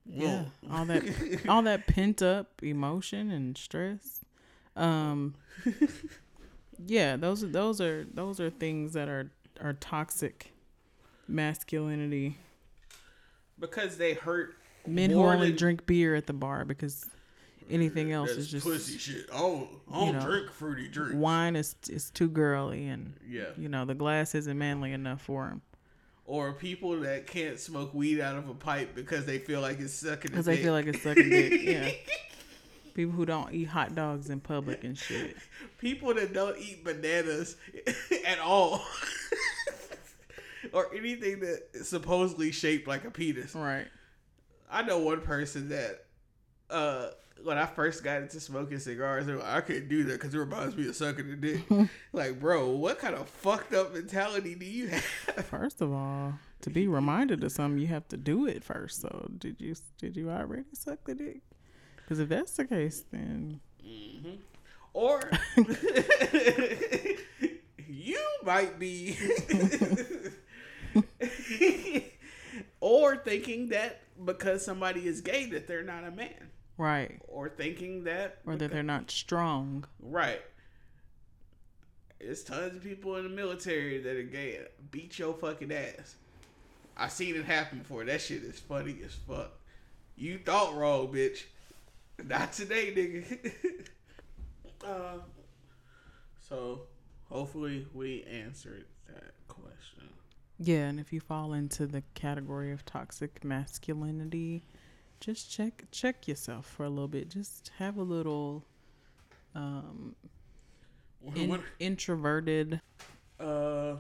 [SPEAKER 1] Yeah,
[SPEAKER 2] Whoa.
[SPEAKER 1] all that, [LAUGHS] all that pent up emotion and stress. Um, [LAUGHS] yeah, those are those are those are things that are are toxic masculinity.
[SPEAKER 2] because they hurt
[SPEAKER 1] Men who only
[SPEAKER 2] than-
[SPEAKER 1] drink beer at the bar because anything else
[SPEAKER 2] That's
[SPEAKER 1] is just
[SPEAKER 2] pussy shit. I don't, I don't
[SPEAKER 1] know,
[SPEAKER 2] drink fruity drinks.
[SPEAKER 1] wine is is too girly and
[SPEAKER 2] Yeah.
[SPEAKER 1] you know the glass isn't manly enough for him
[SPEAKER 2] Or people that can't smoke weed out of a pipe because they feel like it's sucking.
[SPEAKER 1] because they feel like it's sucking dick. [LAUGHS] Yeah, people who don't eat hot dogs in public and shit. [LAUGHS]
[SPEAKER 2] people that don't eat bananas [LAUGHS] at all, [LAUGHS] or anything that is supposedly shaped like a penis.
[SPEAKER 1] Right.
[SPEAKER 2] I know one person that, uh, when I first got into smoking cigars, they were like, I couldn't do that because it reminds me of sucking a dick. like, bro, what kind of fucked up mentality do you have?
[SPEAKER 1] First of all, to be reminded of something, you have to do it first. So, did you did you already suck the dick? Because if that's the case, then mm-hmm.
[SPEAKER 2] Or [LAUGHS] you might be, [LAUGHS] or thinking that because somebody is gay that they're not a man,
[SPEAKER 1] right,
[SPEAKER 2] or thinking that
[SPEAKER 1] or that they're not strong.
[SPEAKER 2] right. There's tons of people in the military that are gay. Beat your fucking ass. I seen it happen before. That shit is funny as fuck. You thought wrong, bitch. [LAUGHS] Not today, nigga. [LAUGHS] uh, so hopefully we answered that question.
[SPEAKER 1] Yeah, and if you fall into the category of toxic masculinity, just check check yourself for a little bit. Just have a little um in,
[SPEAKER 2] When-
[SPEAKER 1] introverted.
[SPEAKER 2] uh,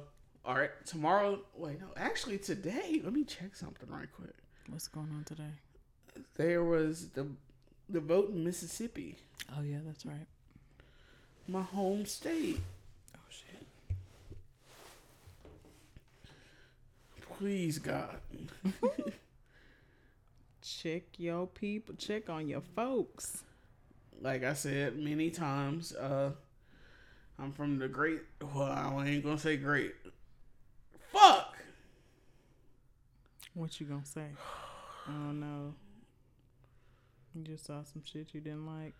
[SPEAKER 2] all right. Tomorrow. Wait, no. Actually, today. Let me check something right quick.
[SPEAKER 1] What's going on today?
[SPEAKER 2] There was the the vote in Mississippi,
[SPEAKER 1] Oh yeah, that's right.
[SPEAKER 2] my home state.
[SPEAKER 1] Oh shit.
[SPEAKER 2] Please, God. [LAUGHS] [LAUGHS]
[SPEAKER 1] Check your people. Check on your folks.
[SPEAKER 2] like I said many times, uh, I'm from the great. Well, I ain't gonna say great. Fuck.
[SPEAKER 1] What you gonna say? [SIGHS] Oh no. You just saw some shit you didn't like.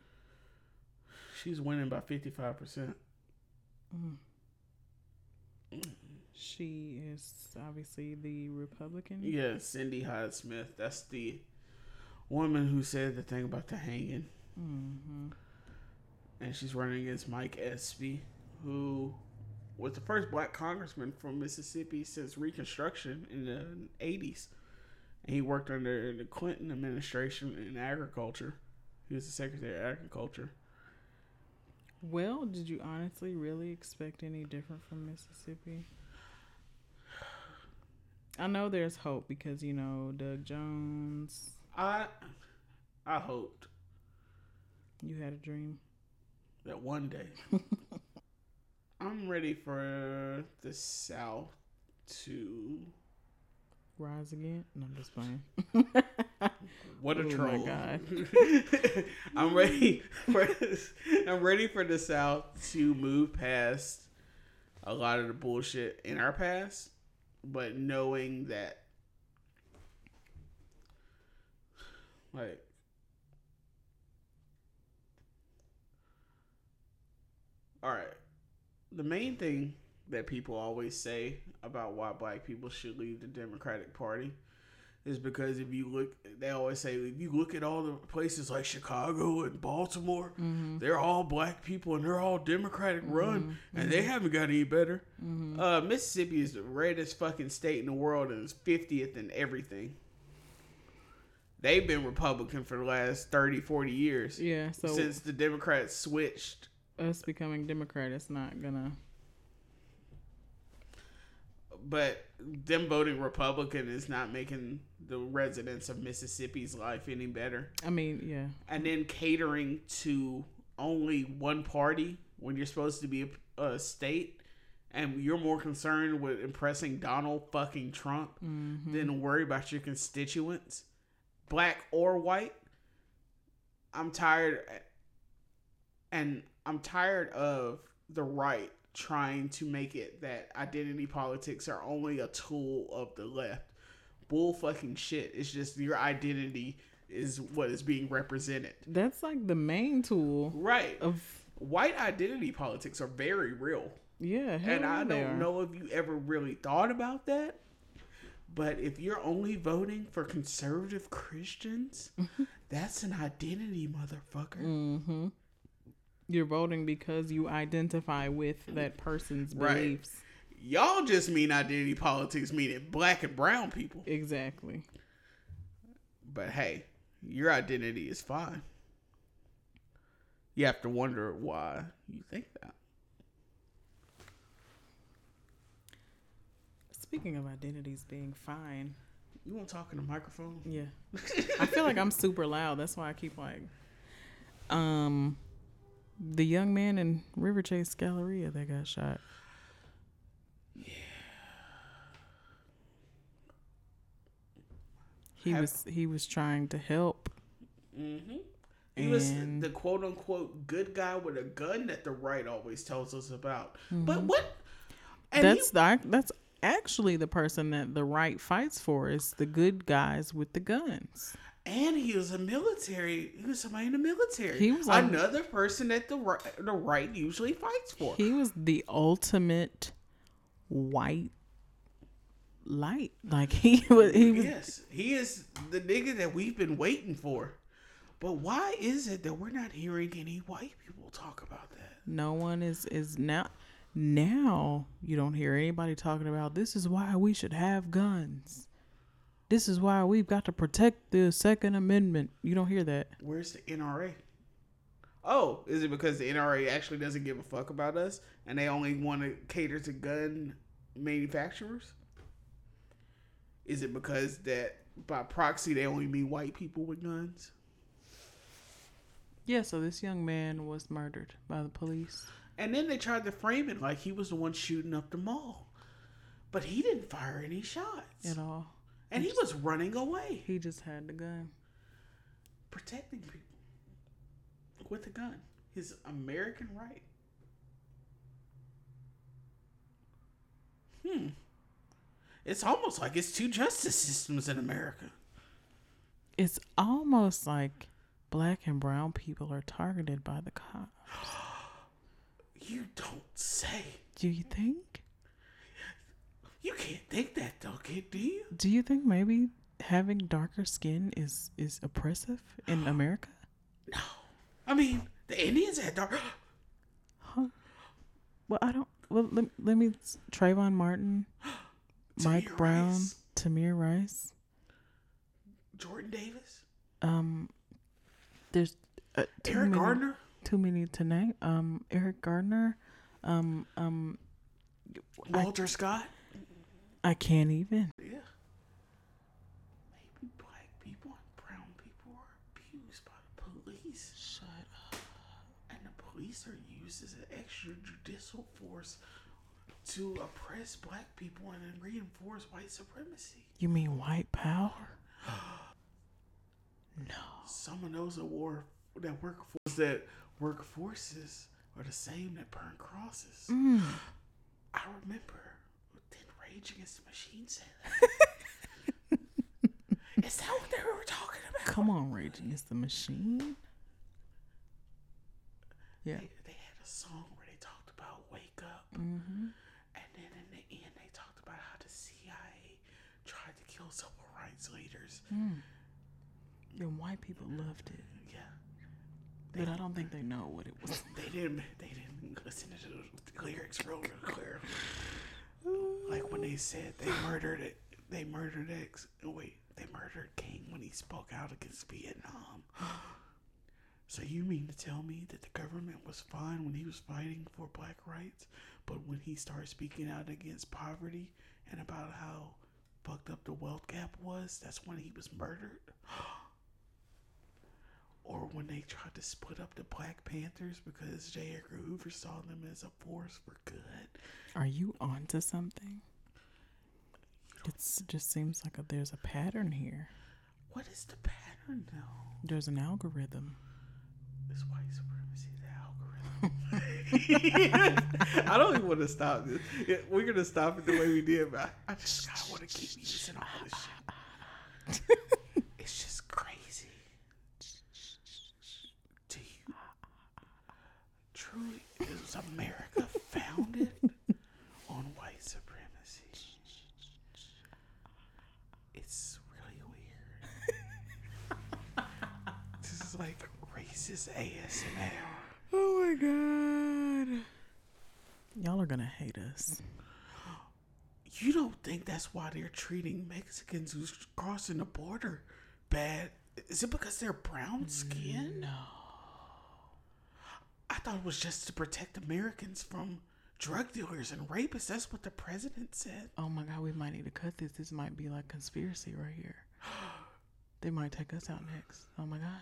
[SPEAKER 2] She's winning by fifty five percent. Mm.
[SPEAKER 1] She is obviously the Republican.
[SPEAKER 2] Yeah, Cindy Hyde Smith. That's the woman who said the thing about the hanging.
[SPEAKER 1] Mm-hmm.
[SPEAKER 2] And she's running against Mike Espy, who was the first black congressman from Mississippi since Reconstruction in the 80s he worked under the Clinton administration in agriculture. He was the Secretary of Agriculture.
[SPEAKER 1] Well, did you honestly really expect any different from Mississippi? I know there's hope because you know Doug Jones.
[SPEAKER 2] I I hoped
[SPEAKER 1] You had a dream.
[SPEAKER 2] that one day [LAUGHS] I'm ready for the South to
[SPEAKER 1] Rise again? No, I'm just playing. [LAUGHS]
[SPEAKER 2] what a
[SPEAKER 1] Oh my
[SPEAKER 2] troll.
[SPEAKER 1] God. [LAUGHS]
[SPEAKER 2] I'm ready for this. I'm ready for the South to move past a lot of the bullshit in our past, but knowing that like all right the main thing that people always say about why black people should leave the democratic party is because if you look they always say if you look at all the places like chicago and baltimore mm-hmm. they're all black people and they're all democratic mm-hmm. run and they mm-hmm. haven't got any better. Uh, mississippi is the reddest fucking state in the world and is 50th in everything. They've been republican for the last 30 40 years
[SPEAKER 1] Yeah, so
[SPEAKER 2] since the democrats switched.
[SPEAKER 1] us becoming Democrat is not gonna
[SPEAKER 2] but them voting Republican is not making the residents of Mississippi's life any better.
[SPEAKER 1] I mean, yeah.
[SPEAKER 2] And then catering to only one party when you're supposed to be a, a state, and you're more concerned with impressing Donald fucking Trump mm-hmm. than worry about your constituents, black or white. I'm tired, and I'm tired of the right trying to make it that identity politics are only a tool of the left. Bull fucking shit. It's just your identity is what is being represented.
[SPEAKER 1] That's like the main tool
[SPEAKER 2] Right.
[SPEAKER 1] of
[SPEAKER 2] White identity politics are very real.
[SPEAKER 1] yeah.
[SPEAKER 2] And I don't
[SPEAKER 1] are.
[SPEAKER 2] know if you ever really thought about that. But if you're only voting for conservative Christians, [LAUGHS] that's an identity, motherfucker.
[SPEAKER 1] Mm-hmm. You're voting because you identify with that person's
[SPEAKER 2] Right.
[SPEAKER 1] beliefs.
[SPEAKER 2] Y'all just mean identity politics, meaning black and brown people.
[SPEAKER 1] Exactly.
[SPEAKER 2] But hey, your identity is fine. You have to wonder why you think that.
[SPEAKER 1] Speaking of identities being fine,
[SPEAKER 2] You want to talk in the microphone?
[SPEAKER 1] yeah. [LAUGHS] I feel like I'm super loud. That's why I keep like um the young man in Riverchase Galleria that got shot. Yeah. He
[SPEAKER 2] Have-
[SPEAKER 1] was he was trying to help.
[SPEAKER 2] Mm-hmm. He was the quote unquote good guy with a gun that the right always tells us about. But what? And he-
[SPEAKER 1] that's the, that's actually the person that the right fights for is the good guys with the guns.
[SPEAKER 2] And he was a military. He was somebody in the military.
[SPEAKER 1] He was like-
[SPEAKER 2] another person that the right, the right usually fights for.
[SPEAKER 1] He was the ultimate white light. Like he [LAUGHS] was he was
[SPEAKER 2] yes, he is the nigga that we've been waiting for. But why is it that we're not hearing any white people talk about that?
[SPEAKER 1] no one is is now now you don't hear anybody talking about this is why we should have guns. This is why we've got to protect the second amendment. You don't hear that.
[SPEAKER 2] Where's the NRA? Oh, is it because the NRA actually doesn't give a fuck about us and they only want to cater to gun manufacturers? Is it because that by proxy they only mean white people with guns?
[SPEAKER 1] Yeah, so this young man was murdered by the police.
[SPEAKER 2] And then they tried to frame it like he was the one shooting up the mall. But he didn't fire any shots.
[SPEAKER 1] At all.
[SPEAKER 2] And he was running away,
[SPEAKER 1] He just had the gun.
[SPEAKER 2] protecting people with a gun. His American right. Hmm. It's almost like it's two justice systems in America.
[SPEAKER 1] It's almost like black and brown people are targeted by the cops. [GASPS]
[SPEAKER 2] You don't say.
[SPEAKER 1] Do you think?
[SPEAKER 2] You can't think that though, kid, do you?
[SPEAKER 1] Do you think maybe having darker skin is is oppressive in [GASPS] America?
[SPEAKER 2] No. I mean, the Indians had dark. [GASPS]
[SPEAKER 1] Well, I don't. Well, let, let me. Trayvon Martin, [GASPS] Mike
[SPEAKER 2] Tamir
[SPEAKER 1] Brown,
[SPEAKER 2] Rice,
[SPEAKER 1] Tamir Rice.
[SPEAKER 2] Jordan Davis,
[SPEAKER 1] Um, there's uh, too
[SPEAKER 2] Eric
[SPEAKER 1] many,
[SPEAKER 2] Gardner.
[SPEAKER 1] Too many tonight. Um, Eric Gardner. Um, um,
[SPEAKER 2] Walter Scott.
[SPEAKER 1] I can't even.
[SPEAKER 2] Yeah. Maybe black people and brown people are abused by the police.
[SPEAKER 1] Shut up.
[SPEAKER 2] And the police are used as an extrajudicial force to oppress black people and then reinforce white supremacy.
[SPEAKER 1] You mean white power? [GASPS] no.
[SPEAKER 2] Some of those that war that work for that work forces are the same that burn crosses.
[SPEAKER 1] Mm.
[SPEAKER 2] I remember Rage Against the Machine say that? [LAUGHS] Is that what they were talking about?
[SPEAKER 1] Come on, Rage Against the Machine. Yeah.
[SPEAKER 2] They, they had a song where they talked about wake up,
[SPEAKER 1] Mm-hmm.
[SPEAKER 2] and then in the end they talked about how the CIA tried to kill civil rights leaders.
[SPEAKER 1] And white people loved it,
[SPEAKER 2] Yeah,
[SPEAKER 1] but I don't think they know what it was.
[SPEAKER 2] they didn't. They didn't listen to the lyrics real, real clear. Like when they said they murdered it, they murdered X. oh, Wait, they murdered King when he spoke out against Vietnam. [GASPS] So you mean to tell me that the government was fine when he was fighting for black rights, But when he started speaking out against poverty and about how fucked up the wealth gap was, that's when he was murdered. [GASPS] [GASPS] or when they tried to split up the Black Panthers because J. Edgar Hoover saw them as a force for good.
[SPEAKER 1] Are you onto something? It just seems like a, there's a pattern here.
[SPEAKER 2] What is the pattern though?
[SPEAKER 1] There's an algorithm.
[SPEAKER 2] It's white supremacy, the algorithm. [LAUGHS] [LAUGHS] I don't even want to stop this. Yeah, We're gonna stop it the way we did, but I, I just of want to keep using all this shit. [LAUGHS] it's just crazy. Do you truly is America founded on white supremacy? It's really weird. this is like racist ASMR.
[SPEAKER 1] Oh my god. Y'all are gonna hate us.
[SPEAKER 2] You don't think that's why they're treating Mexicans who's crossing the border bad? Is it because they're brown skin? No. I thought it was just to protect Americans from drug dealers and rapists. That's what the president said.
[SPEAKER 1] Oh my god, we might need to cut this. This might be like conspiracy right here. They might take us out next. Oh my god.